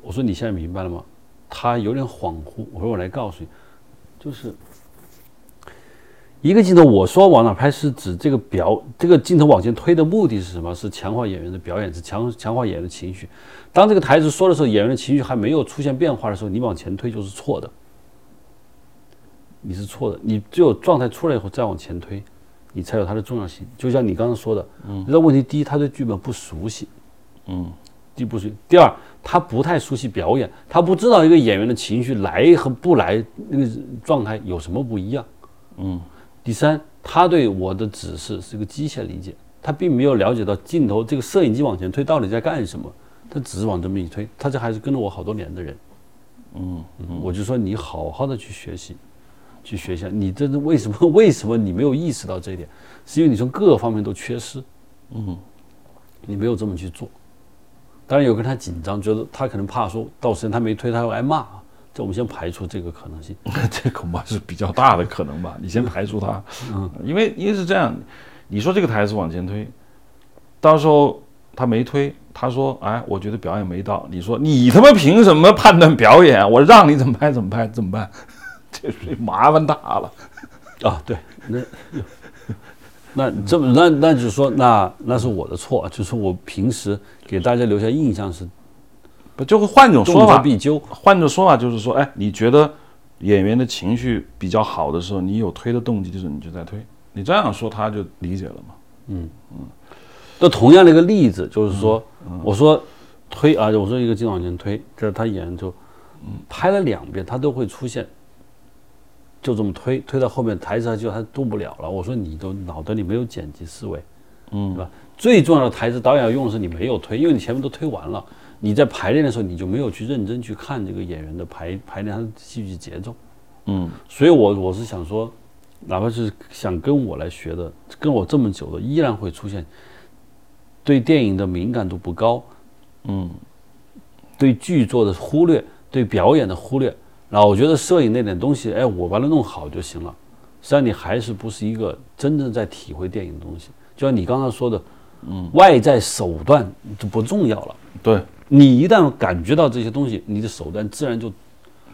我说你现在明白了吗？他有点恍惚。我说我来告诉你。就是一个镜头，我说往哪拍是指这个表，这个镜头往前推的目的是什么？是强化演员的表演，是强强化演员的情绪。当这个台词说的时候，演员的情绪还没有出现变化的时候，你往前推就是错的，你是错的。你只有状态出来以后再往前推，你才有它的重要性。就像你刚刚说的，嗯，这问题第一，他对剧本不熟悉，嗯，第一不熟悉；第二，他不太熟悉表演，他不知道一个演员的情绪来和不来那个状态有什么不一样，嗯。第三，他对我的指示是个机械理解，他并没有了解到镜头这个摄影机往前推到底在干什么，他只是往这么一推。他这还是跟了我好多年的人，嗯，我就说你好好的去学习，去学习。你这是为什么？为什么你没有意识到这一点？是因为你从各个方面都缺失，嗯，你没有这么去做。当然有跟他紧张，觉得他可能怕说到时间他没推，他会挨骂。这我们先排除这个可能性，这恐怕是比较大的可能吧。你先排除它，嗯，因为因为是这样，你说这个台词往前推，到时候他没推，他说，哎，我觉得表演没到。你说你他妈凭什么判断表演？我让你怎么拍怎么拍怎么办？这是麻烦大了啊！对，那那这么那那就是说，那那是我的错，就是我平时给大家留下印象是。就会换一种说法，必究。换种说法就是说，哎，你觉得演员的情绪比较好的时候，你有推的动机的时候，你就在推。你这样说，他就理解了嘛？嗯嗯。那同样的一个例子，就是说，我说推啊，我说一个镜头往前推，这是他演员就拍了两遍，他都会出现，就这么推，推到后面台词就他动不了了。我说你都脑袋里没有剪辑思维，嗯，是吧？最重要的台词导演要用的是你没有推，因为你前面都推完了。你在排练的时候，你就没有去认真去看这个演员的排排练他的戏剧节奏，嗯，所以我我是想说，哪怕是想跟我来学的，跟我这么久的，依然会出现对电影的敏感度不高，嗯，对剧作的忽略，对表演的忽略，然后我觉得摄影那点东西，哎，我把它弄好就行了，实际上你还是不是一个真正在体会电影的东西，就像你刚刚说的，嗯，外在手段就不重要了，对。你一旦感觉到这些东西，你的手段自然就，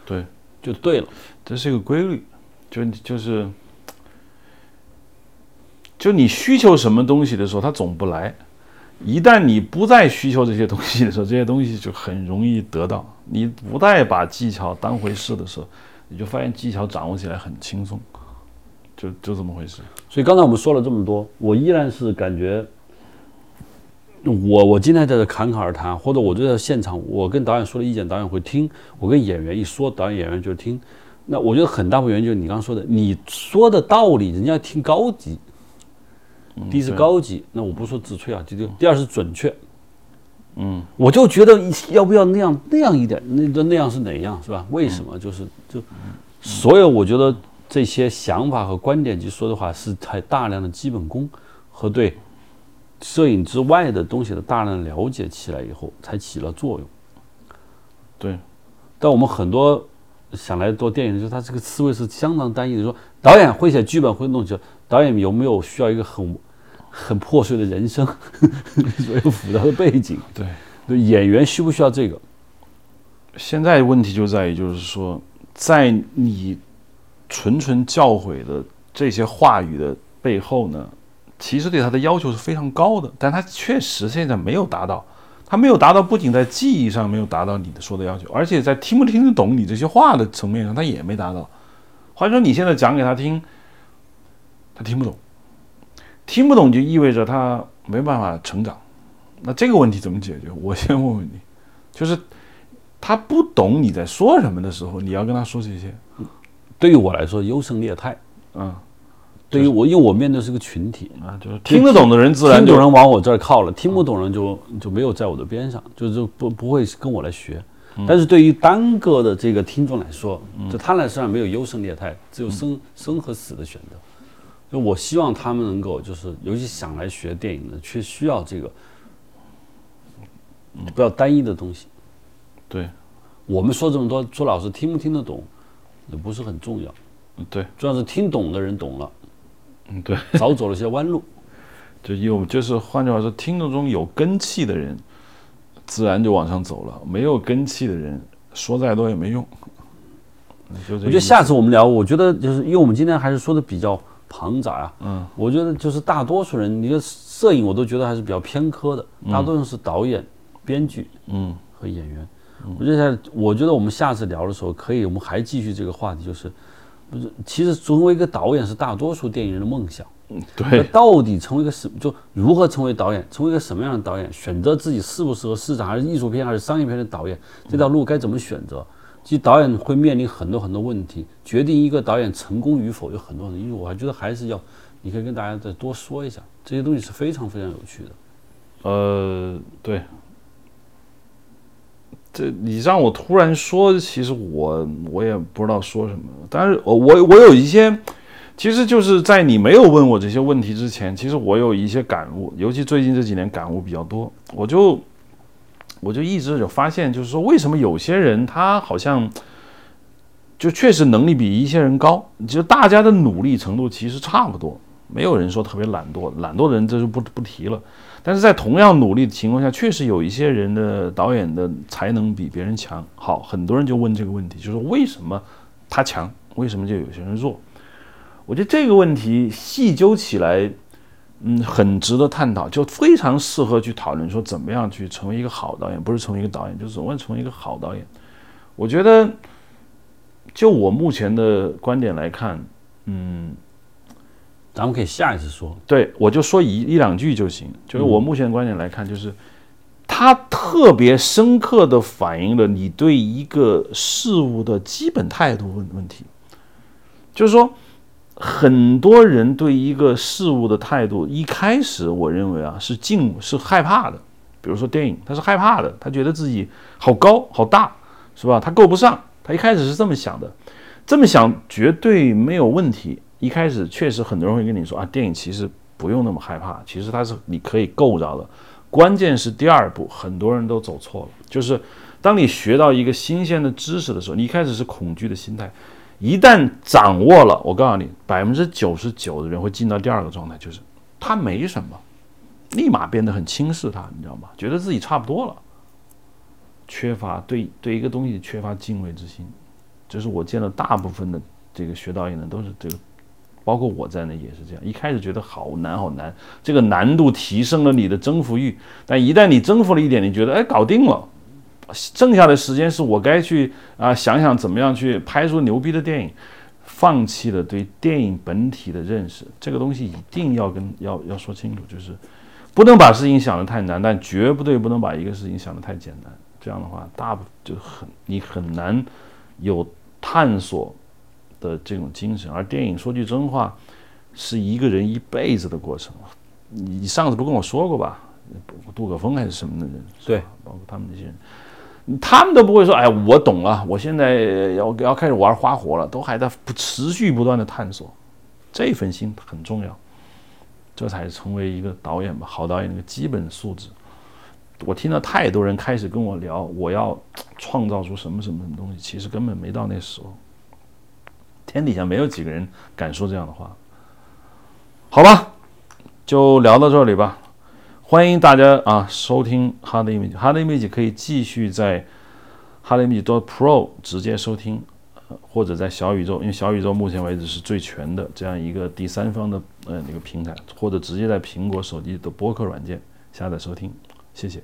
对，就对了。这是一个规律，就就是，就你需求什么东西的时候，它总不来；一旦你不再需求这些东西的时候，这些东西就很容易得到。你不再把技巧当回事的时候，你就发现技巧掌握起来很轻松，就就这么回事。所以刚才我们说了这么多，我依然是感觉。我我今天在这侃侃而谈，或者我就在现场，我跟导演说的意见，导演会听；我跟演员一说，导演演员就听。那我觉得很大部分原因就是你刚刚说的，你说的道理，人家听高级。第一是高级，那我不说自吹啊，就就第二是准确。嗯，我就觉得要不要那样那样一点，那那样是哪样是吧？为什么？就是就所有我觉得这些想法和观点及说的话，是太大量的基本功和对。摄影之外的东西的大量了解起来以后，才起了作用。对，但我们很多想来做电影的时候，他这个思维是相当单一的。说导演会写剧本，会弄起来，导演有没有需要一个很 很破碎的人生，所有复杂的背景？对，对，演员需不需要这个？现在问题就在于，就是说，在你纯纯教诲的这些话语的背后呢？其实对他的要求是非常高的，但他确实现在没有达到，他没有达到，不仅在记忆上没有达到你的说的要求，而且在听不听得懂你这些话的层面上，他也没达到。或者说你现在讲给他听，他听不懂，听不懂就意味着他没办法成长。那这个问题怎么解决？我先问问你，就是他不懂你在说什么的时候，你要跟他说这些。对于我来说，优胜劣汰，嗯。对于我，因为我面对是个群体啊，就是听得懂的人自然听懂人往我这儿靠了，听不懂人就就没有在我的边上，就是不不会跟我来学。但是对于单个的这个听众来说，就他来身上没有优胜劣汰，只有生生和死的选择。就我希望他们能够，就是尤其想来学电影的，却需要这个，不要单一的东西。对，我们说这么多，朱老师听不听得懂，也不是很重要。对，主要是听懂的人懂了。嗯，对，少走了些弯路，就有就是换句话说，听众中有根气的人，自然就往上走了；没有根气的人，说再多也没用。我觉得下次我们聊，我觉得就是因为我们今天还是说的比较庞杂啊。嗯，我觉得就是大多数人，你的摄影我都觉得还是比较偏科的，大多数是导演、编剧，嗯，和演员。我觉得，我觉得我们下次聊的时候可以，我们还继续这个话题，就是不是？其实成为一个导演是大多数电影人的梦想。嗯，对。到底成为一个什就如何成为导演？成为一个什么样的导演？选择自己适不适合市场，还是艺术片，还是商业片的导演？这条路该怎么选择？其实导演会面临很多很多问题，决定一个导演成功与否有很多很多因素。我还觉得还是要，你可以跟大家再多说一下，这些东西是非常非常有趣的。呃，对。这你让我突然说，其实我我也不知道说什么。但是我我我有一些，其实就是在你没有问我这些问题之前，其实我有一些感悟，尤其最近这几年感悟比较多。我就我就一直有发现，就是说为什么有些人他好像就确实能力比一些人高，就大家的努力程度其实差不多，没有人说特别懒惰，懒惰的人这就不不提了。但是在同样努力的情况下，确实有一些人的导演的才能比别人强。好，很多人就问这个问题，就是为什么他强，为什么就有些人弱？我觉得这个问题细究起来，嗯，很值得探讨，就非常适合去讨论说怎么样去成为一个好导演，不是成为一个导演，就是怎么成为一个好导演。我觉得，就我目前的观点来看，嗯。咱们可以下一次说，对我就说一一两句就行。就是我目前的观点来看，就是它特别深刻的反映了你对一个事物的基本态度问问题。就是说，很多人对一个事物的态度，一开始我认为啊是敬是害怕的。比如说电影，他是害怕的，他觉得自己好高好大，是吧？他够不上，他一开始是这么想的。这么想绝对没有问题。一开始确实很多人会跟你说啊，电影其实不用那么害怕，其实它是你可以够着的。关键是第二步，很多人都走错了，就是当你学到一个新鲜的知识的时候，你一开始是恐惧的心态，一旦掌握了，我告诉你，百分之九十九的人会进到第二个状态，就是他没什么，立马变得很轻视他，你知道吗？觉得自己差不多了，缺乏对对一个东西缺乏敬畏之心，这是我见了大部分的这个学导演的都是这个。包括我在内也是这样，一开始觉得好难好难，这个难度提升了你的征服欲，但一旦你征服了一点，你觉得哎搞定了，剩下的时间是我该去啊想想怎么样去拍出牛逼的电影，放弃了对电影本体的认识，这个东西一定要跟要要说清楚，就是不能把事情想得太难，但绝对不能把一个事情想得太简单，这样的话大部就很你很难有探索。的这种精神，而电影说句真话，是一个人一辈子的过程。你上次不跟我说过吧？杜可风还是什么的人？对，包括他们这些人，他们都不会说：“哎，我懂了，我现在要要开始玩花活了。”都还在不持续不断的探索，这份心很重要，这才是成为一个导演吧，好导演那个基本素质。我听到太多人开始跟我聊，我要创造出什么什么什么东西，其实根本没到那时候。天底下没有几个人敢说这样的话，好吧，就聊到这里吧。欢迎大家啊收听 Hard Image，Hard Image 可以继续在 Hard Image Pro 直接收听，或者在小宇宙，因为小宇宙目前为止是最全的这样一个第三方的呃那个平台，或者直接在苹果手机的播客软件下载收听。谢谢。